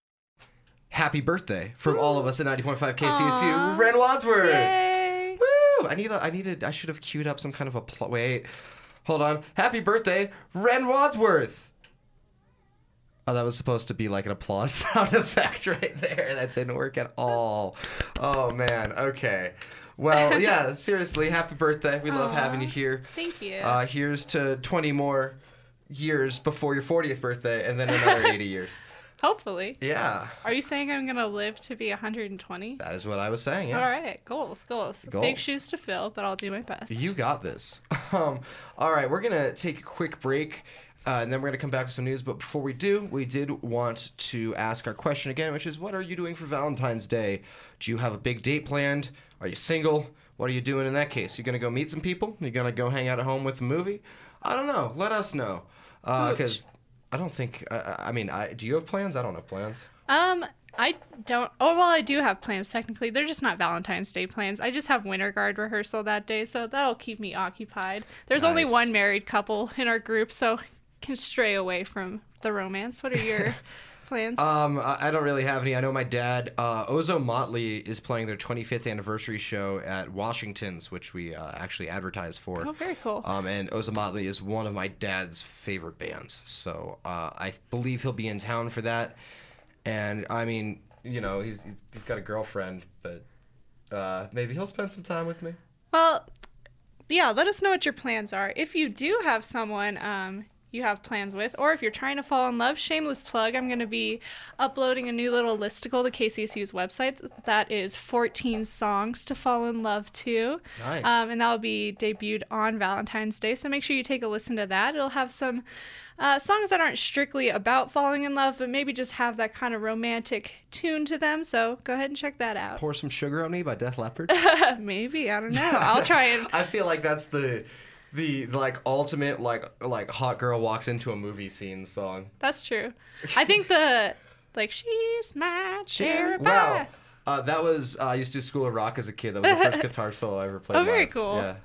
Happy birthday from all of us at 90.5 KCSU. Ren Wadsworth. Yay! Woo! I need a, I needed I should have queued up some kind of a pl- wait. Hold on. Happy birthday, Ren Wadsworth. Oh, that was supposed to be like an applause sound effect right there. That didn't work at all. Oh man. Okay. Well, yeah, seriously, happy birthday. We love having you here. Thank you. Uh, here's to 20 more years before your 40th birthday and then another 80 years. Hopefully. Yeah. Are you saying I'm going to live to be 120? That is what I was saying. Yeah. All right, goals, goals, goals. Big shoes to fill, but I'll do my best. You got this. Um, all right, we're gonna take a quick break, uh, and then we're gonna come back with some news. But before we do, we did want to ask our question again, which is, what are you doing for Valentine's Day? Do you have a big date planned? Are you single? What are you doing in that case? You're gonna go meet some people? You're gonna go hang out at home with a movie? I don't know. Let us know, because I don't think. Uh, I mean, I, do you have plans? I don't have plans. Um, I don't. Oh well, I do have plans. Technically, they're just not Valentine's Day plans. I just have Winter Guard rehearsal that day, so that'll keep me occupied. There's only one married couple in our group, so can stray away from the romance. What are your plans? Um, I don't really have any. I know my dad, uh, Ozomatli, is playing their 25th anniversary show at Washington's, which we uh, actually advertise for. Oh, very cool. Um, and Ozomatli is one of my dad's favorite bands, so uh, I believe he'll be in town for that. And I mean, you know, he's he's got a girlfriend, but uh, maybe he'll spend some time with me. Well, yeah, let us know what your plans are. If you do have someone um, you have plans with, or if you're trying to fall in love, shameless plug, I'm going to be uploading a new little listicle to KCSU's website that is 14 songs to fall in love to. Nice. Um, and that will be debuted on Valentine's Day. So make sure you take a listen to that. It'll have some uh, songs that aren't strictly about falling in love, but maybe just have that kind of romantic tune to them. So go ahead and check that out. Pour some sugar on me by Def Leppard. maybe I don't know. I'll try and I feel like that's the the like ultimate like like hot girl walks into a movie scene song. That's true. I think the like she's my cherry pie. Wow. Uh, that was uh, I used to do School of Rock as a kid. That was the first guitar solo I ever played. Oh, very live. cool. Yeah.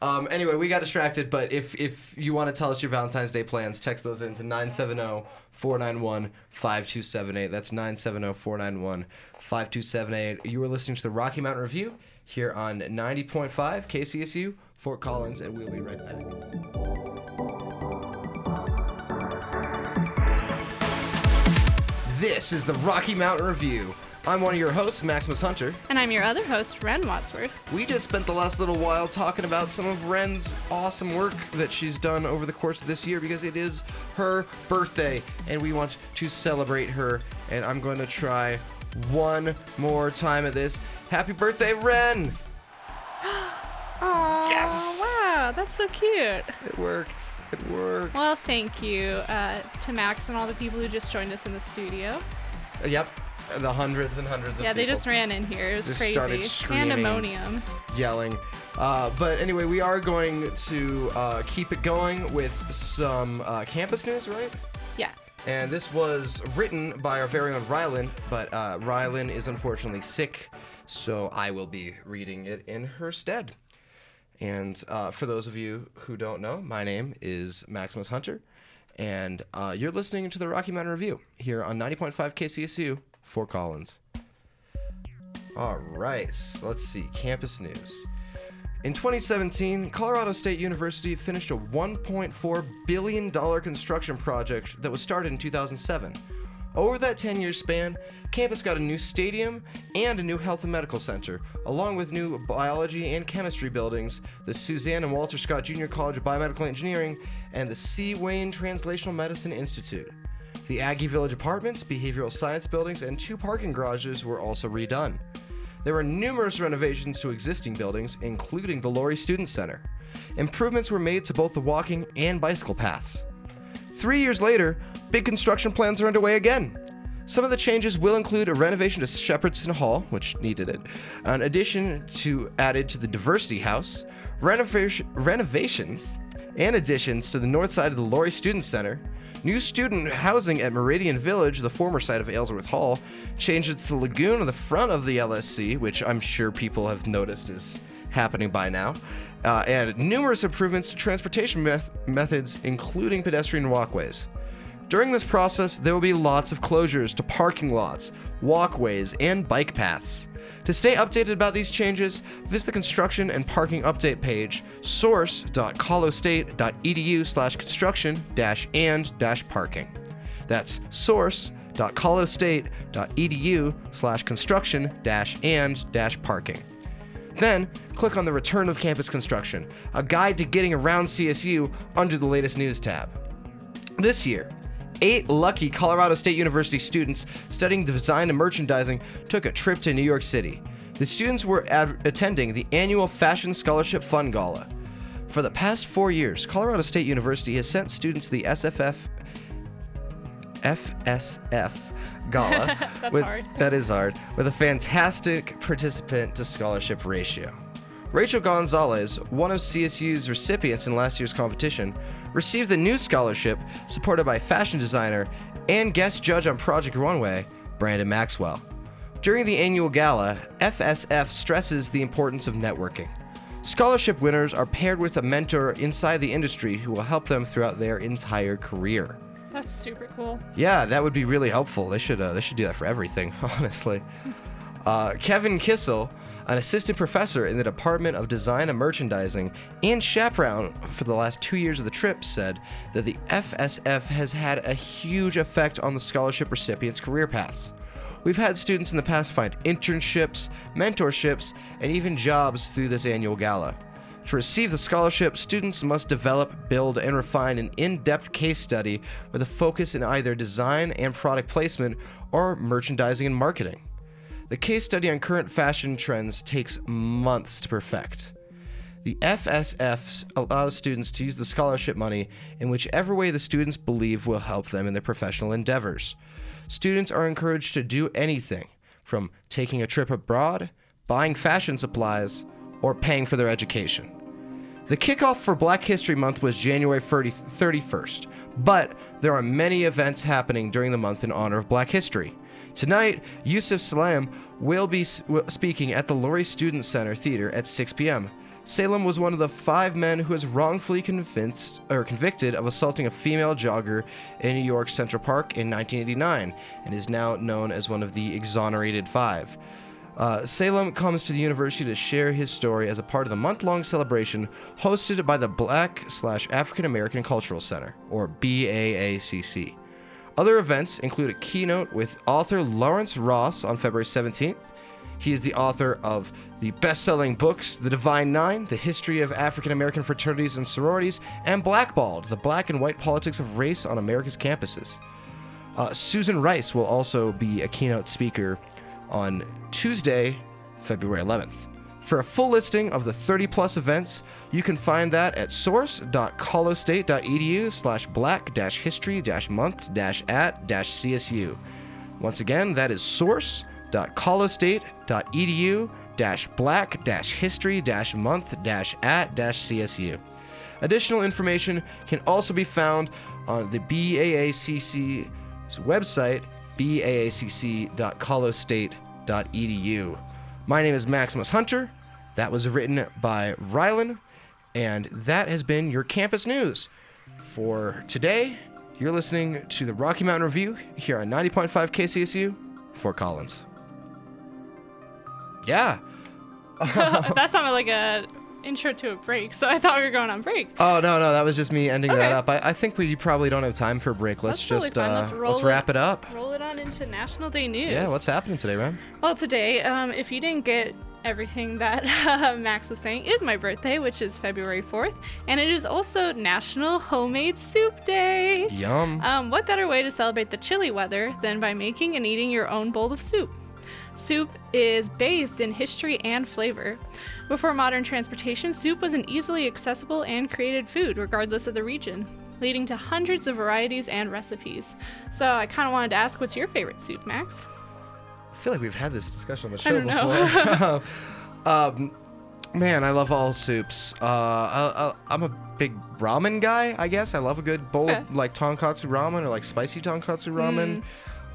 Um, anyway, we got distracted, but if if you want to tell us your Valentine's Day plans, text those in to 970-491-5278. That's 970-491-5278. You are listening to the Rocky Mountain Review here on 90.5 KCSU, Fort Collins, and we'll be right back. This is the Rocky Mountain Review. I'm one of your hosts, Maximus Hunter. And I'm your other host, Ren Wadsworth. We just spent the last little while talking about some of Ren's awesome work that she's done over the course of this year because it is her birthday and we want to celebrate her. And I'm going to try one more time at this. Happy birthday, Ren! Oh, wow, that's so cute. It worked. It worked. Well, thank you uh, to Max and all the people who just joined us in the studio. Yep. The hundreds and hundreds of Yeah, they just ran in here. It was Just crazy. started screaming. Pandemonium. yelling. Uh, but anyway, we are going to uh, keep it going with some uh, campus news, right? Yeah. And this was written by our very own Rylan, but uh, Rylan is unfortunately sick, so I will be reading it in her stead. And uh, for those of you who don't know, my name is Maximus Hunter, and uh, you're listening to the Rocky Mountain Review here on 90.5 KCSU, Fort Collins. All right, let's see campus news. In 2017, Colorado State University finished a $1.4 billion construction project that was started in 2007. Over that 10 year span, campus got a new stadium and a new health and medical center, along with new biology and chemistry buildings, the Suzanne and Walter Scott Junior College of Biomedical Engineering, and the C. Wayne Translational Medicine Institute. The Aggie Village Apartments, behavioral science buildings, and two parking garages were also redone. There were numerous renovations to existing buildings, including the Lory Student Center. Improvements were made to both the walking and bicycle paths. Three years later, big construction plans are underway again. Some of the changes will include a renovation to Shepardson Hall, which needed it, an addition to added to the Diversity House, renovation, renovations and additions to the north side of the Lory Student Center, new student housing at Meridian Village, the former site of Aylesworth Hall, changes to the lagoon on the front of the LSC, which I'm sure people have noticed is happening by now, uh, and numerous improvements to transportation meth- methods, including pedestrian walkways. During this process, there will be lots of closures to parking lots, walkways, and bike paths. To stay updated about these changes, visit the construction and parking update page source.colostate.edu slash construction dash and dash parking. That's source.colostate.edu slash construction dash and dash parking. Then, click on the Return of Campus Construction, a guide to getting around CSU under the latest news tab. This year, eight lucky Colorado State University students studying design and merchandising took a trip to New York City. The students were ad- attending the annual Fashion Scholarship Fund Gala. For the past four years, Colorado State University has sent students the SFF FSF Gala. That's with, hard. That is hard. With a fantastic participant to scholarship ratio. Rachel Gonzalez, one of CSU's recipients in last year's competition, received the new scholarship supported by fashion designer and guest judge on Project Runway, Brandon Maxwell. During the annual gala, FSF stresses the importance of networking. Scholarship winners are paired with a mentor inside the industry who will help them throughout their entire career. That's super cool. Yeah, that would be really helpful. They should uh, they should do that for everything, honestly. Uh, Kevin Kissel, an assistant professor in the Department of Design and Merchandising and chaperone for the last two years of the trip, said that the FSF has had a huge effect on the scholarship recipients' career paths. We've had students in the past find internships, mentorships, and even jobs through this annual gala. To receive the scholarship, students must develop, build, and refine an in depth case study with a focus in either design and product placement or merchandising and marketing. The case study on current fashion trends takes months to perfect. The FSF allows students to use the scholarship money in whichever way the students believe will help them in their professional endeavors. Students are encouraged to do anything from taking a trip abroad, buying fashion supplies, or paying for their education. The kickoff for Black History Month was January 30, 31st, but there are many events happening during the month in honor of Black History. Tonight, Yusef Salaam will be speaking at the Lory Student Center Theater at 6 p.m. Salaam was one of the five men who was wrongfully convinced or convicted of assaulting a female jogger in New York Central Park in 1989 and is now known as one of the exonerated five. Uh, Salaam comes to the university to share his story as a part of the month-long celebration hosted by the Black slash African American Cultural Center, or BAACC. Other events include a keynote with author Lawrence Ross on February 17th. He is the author of the best-selling books The Divine Nine, The History of African American Fraternities and Sororities, and Blackballed, The Black and White Politics of Race on America's Campuses. Uh, Susan Rice will also be a keynote speaker on Tuesday, February 11th. For a full listing of the 30 plus events, you can find that at source.colostate.edu slash black history month at CSU. Once again, that is source.colostate.edu black history month at CSU. Additional information can also be found on the BAACC's website, baacc.colostate.edu. My name is Maximus Hunter. That was written by Rylan, And that has been your campus news. For today, you're listening to the Rocky Mountain Review here on 90.5 KCSU, Fort Collins. Yeah. that sounded like a intro to a break, so I thought we were going on break. Oh no, no, that was just me ending that up. I, I think we probably don't have time for a break. Let's That's just fine. uh, Let's roll wrap it up. Roll it on into National Day news. Yeah, what's happening today, man? Well, today, um, if you didn't get everything that Max was saying, is my birthday, which is February 4th, and it is also National Homemade Soup Day. Yum. Um, what better way to celebrate the chilly weather than by making and eating your own bowl of soup? Soup is bathed in history and flavor. Before modern transportation, soup was an easily accessible and created food, regardless of the region, leading to hundreds of varieties and recipes. So I kind of wanted to ask, what's your favorite soup, Max? I feel like we've had this discussion on the show before. um, man, I love all soups. Uh, I, I, I'm a big ramen guy, I guess. I love a good bowl Okay. of like tonkatsu ramen or like spicy tonkatsu ramen,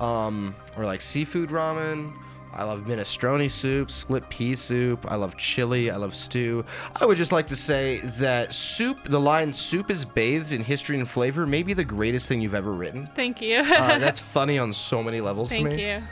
um, or like seafood ramen. I love minestrone soup, split pea soup. I love chili. I love stew. I would just like to say that soup, the line "soup is bathed in history and flavor," may be the greatest thing you've ever written. Thank you. Uh, that's funny on so many levels Thank to me. you.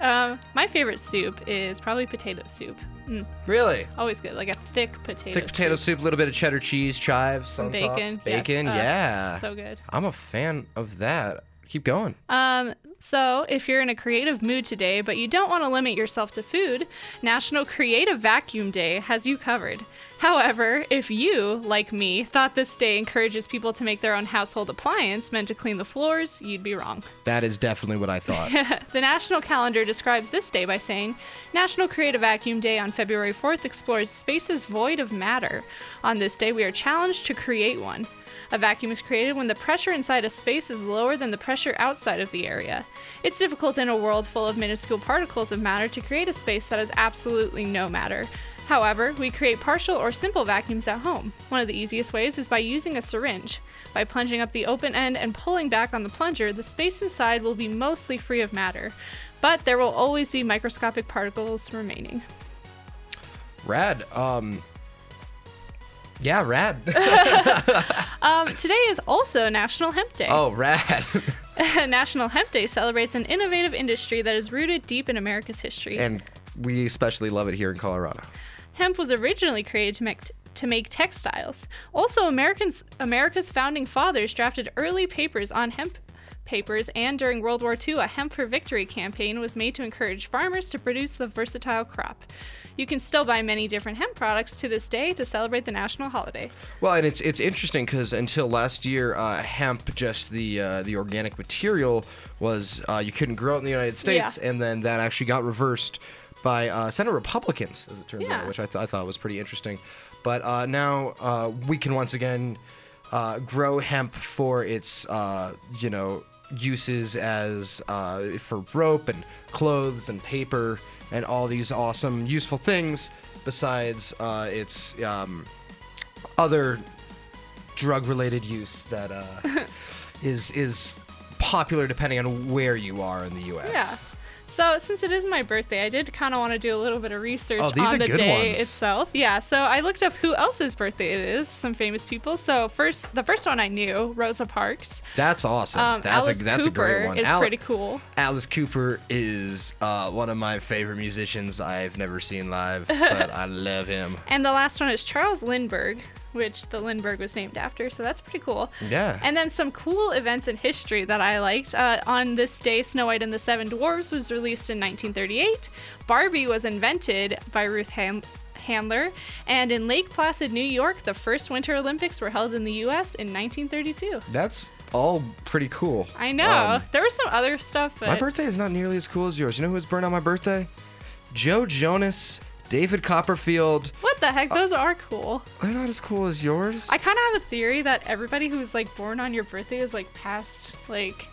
Um, my favorite soup is probably potato soup. Mm, Really? always good, like a thick potato. Thick potato soup, a little bit of cheddar cheese, chives, Some on top. bacon, yes, Bacon, uh, yeah. so good. I'm a fan of that. Keep going. Um, so if you're in a creative mood today, but you don't want to limit yourself to food, National Creative Vacuum Day has you covered. However, if you, like me, thought this day encourages people to make their own household appliance meant to clean the floors, you'd be wrong. That is definitely what I thought. the national calendar describes this day by saying National Creative Vacuum Day on February 4th explores spaces void of matter. On this day, we are challenged to create one. A vacuum is created when the pressure inside a space is lower than the pressure outside of the area. It's difficult in a world full of minuscule particles of matter to create a space that has absolutely no matter. However, we create partial or simple vacuums at home. One of the easiest ways is by using a syringe. By plunging up the open end and pulling back on the plunger, the space inside will be mostly free of matter, but there will always be microscopic particles remaining. rad. Um. Yeah, rad. Um, today is also National Hemp Day. oh, rad. National Hemp Day celebrates an innovative industry that is rooted deep in America's history. and we especially love it here in Colorado. Hemp was originally created to make to make textiles. Also, Americans America's founding fathers drafted early papers on hemp papers, and during World War II, a Hemp for Victory campaign was made to encourage farmers to produce the versatile crop. You can still buy many different hemp products to this day to celebrate the national holiday. Well, and it's it's interesting because until last year, uh, hemp, just the uh, the organic material, was uh, you couldn't grow it in the United States, Yeah. and then that actually got reversed by uh, Senate Republicans, as it turns Yeah. out, which I, th- I thought was pretty interesting. But uh, now uh, we can once again uh, grow hemp for its uh, you know uses as uh, for rope and clothes and paper and all these awesome useful things. Besides uh, its um, other drug-related use that uh, is is popular depending on where you are in the U.S. Yeah. So, since it is my birthday, I did kind of want to do a little bit of research Oh, on the day ones. itself. Yeah, so I looked up who else's birthday it is, some famous people. So, first, the first one I knew, Rosa Parks. That's awesome. Um, that's Alice a that's Cooper a great one. is Al- pretty cool. Alice Cooper is uh, one of my favorite musicians I've never seen live, but I love him. And the last one is Charles Lindbergh, which the Lindbergh was named after. So that's pretty cool. Yeah. And then some cool events in history that I liked. Uh, on this day, Snow White and the Seven Dwarfs was released in 1938. Barbie was invented by Ruth Ham- Handler. And in Lake Placid, New York, the first Winter Olympics were held in the U.S. in 1932. That's all pretty cool. I know. Um, there was some other stuff, but my birthday is not nearly as cool as yours. You know who was born on my birthday? Joe Jonas, David Copperfield. what the heck? Those are cool. They're not as cool as yours. I kind of have a theory that everybody who's like born on your birthday is like past like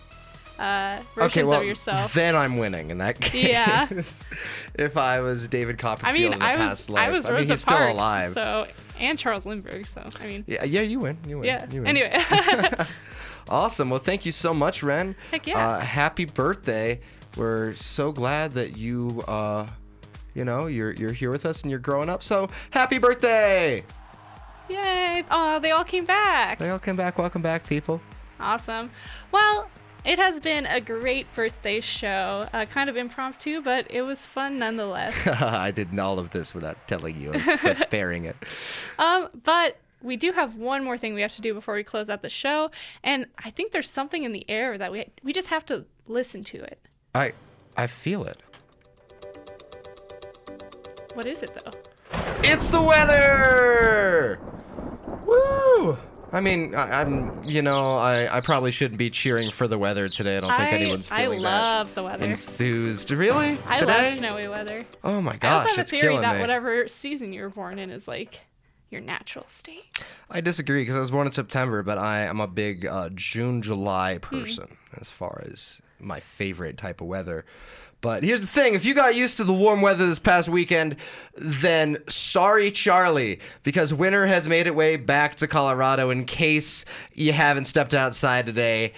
uh versions okay, well, of yourself. then I'm winning in that case. Yeah. if I was David I Copperfield mean, in the I was past life, I was mean, Rosa he's still alive. so and Charles Lindbergh. So I mean, Yeah, yeah, you win. You win. yeah. You win. Anyway, Awesome. Well, thank you so much, Ren. Heck yeah. Uh, happy birthday. We're so glad that you, uh, you know, you're you're here with us and you're growing up. So happy birthday! Yay! Oh, they all came back. They all came back. Welcome back, people. Awesome. Well, it has been a great birthday show. Uh, kind of impromptu, but it was fun nonetheless. I did all of this without telling you and preparing it. Um, but we do have one more thing we have to do before we close out the show, and I think there's something in the air that we we just have to listen to it. I I feel it. What is it though? It's the weather. Woo! I mean, I, I'm, you know, I, I probably shouldn't be cheering for the weather today. I don't think I- anyone's I feeling love that the weather. enthused. Really? I today? love snowy weather. Oh my gosh! I also have a theory that me. whatever season you were born in is like your natural state. I disagree because I was born in September, but I am a big uh, June, July Hmm. person as far as my favorite type of weather. But here's the thing if you got used to the warm weather this past weekend, then sorry, Charlie, because winter has made its way back to Colorado in case you haven't stepped outside today.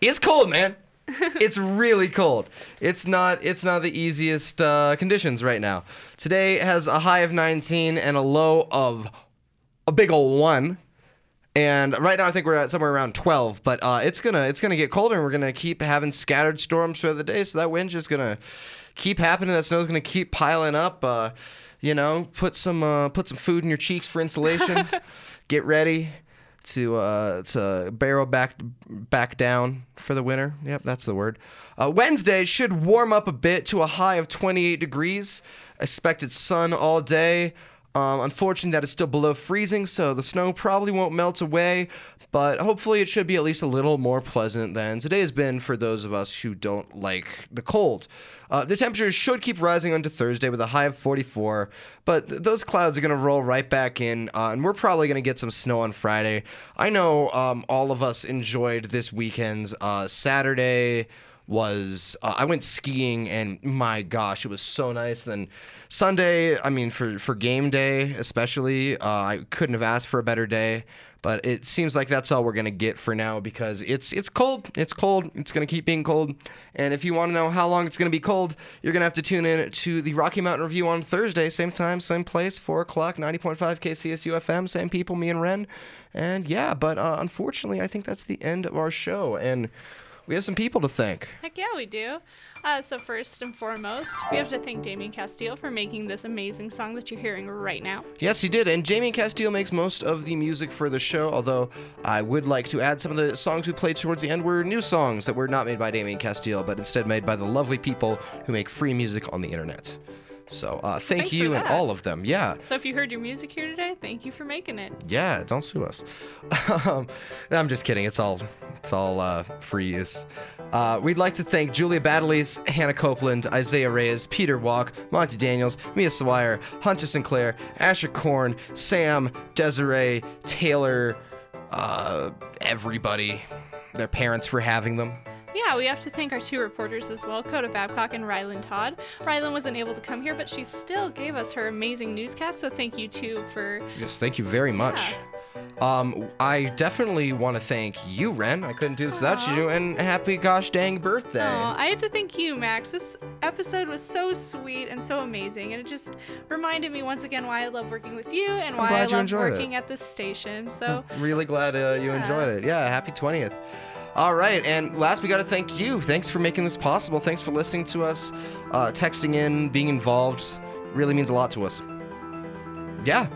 It's cold, man. it's really cold. It's not it's not the easiest uh, conditions right now. Today has a high of 19 and a low of a big ol' one. And right now, I think we're at somewhere around 12. But uh, it's gonna it's gonna get colder, and we're gonna keep having scattered storms throughout the day. So that wind's just gonna keep happening. That snow's gonna keep piling up. Uh, you know, put some uh, put some food in your cheeks for insulation. get ready to uh, to barrel back back down for the winter. Yep, that's the word. Uh, Wednesday should warm up a bit to a high of 28 degrees. Expected sun all day. Um, unfortunately, that is still below freezing, so the snow probably won't melt away. But hopefully, it should be at least a little more pleasant than today has been for those of us who don't like the cold. Uh, the temperatures should keep rising onto Thursday with a high of 44, but th- those clouds are going to roll right back in, uh, and we're probably going to get some snow on Friday. I know um, all of us enjoyed this weekend's uh, Saturday was uh, I went skiing and my gosh, it was so nice. Then Sunday, I mean for for game day especially, uh, I couldn't have asked for a better day. But it seems like that's all we're gonna get for now because it's it's cold. It's cold. It's gonna keep being cold. And if you want to know how long it's gonna be cold, you're gonna have to tune in to the Rocky Mountain Review on Thursday, same time, same place, four o'clock, ninety point five KCSU FM, same people, me and Ren. And yeah, but uh, unfortunately, I think that's the end of our show. And we have some people to thank. Heck yeah, we do. Uh, so first and foremost, we have to thank Damien Castile for making this amazing song that you're hearing right now. Yes, he did. And Jamie Castile makes most of the music for the show, although I would like to add some of the songs we played towards the end were new songs that were not made by Damien Castile, but instead made by the lovely people who make free music on the internet. So uh, thank Thanks you and all of them. Yeah. So if you heard your music here today, thank you for making it. Yeah, don't sue us. um, I'm just kidding. It's all it's all uh, free use. Uh, we'd like to thank Julia Baddeley, Hannah Copeland, Isaiah Reyes, Peter Walk, Monty Daniels, Mia Swire, Hunter Sinclair, Asher Korn, Sam, Desiree, Taylor, uh, everybody, their parents for having them. Yeah, we have to thank our two reporters as well, Coda Babcock and Rylan Todd. Rylan wasn't able to come here, but she still gave us her amazing newscast, so thank you too for Yes, thank you very much. Um, I definitely want to thank you, Ren. I couldn't do this without you, and happy gosh dang birthday. Aw, I had to thank you, Max. This episode was so sweet and so amazing, and it just reminded me once again why I love working with you and why I love enjoyed it. working at this station. So, Really glad uh, you Yeah. enjoyed it. Yeah, happy 20th. All right, and last we got to thank you. Thanks for making this possible. Thanks for listening to us, uh, texting in, being involved. Really means a lot to us. Yeah,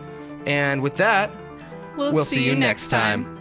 and with that, we'll, we'll see, you next time.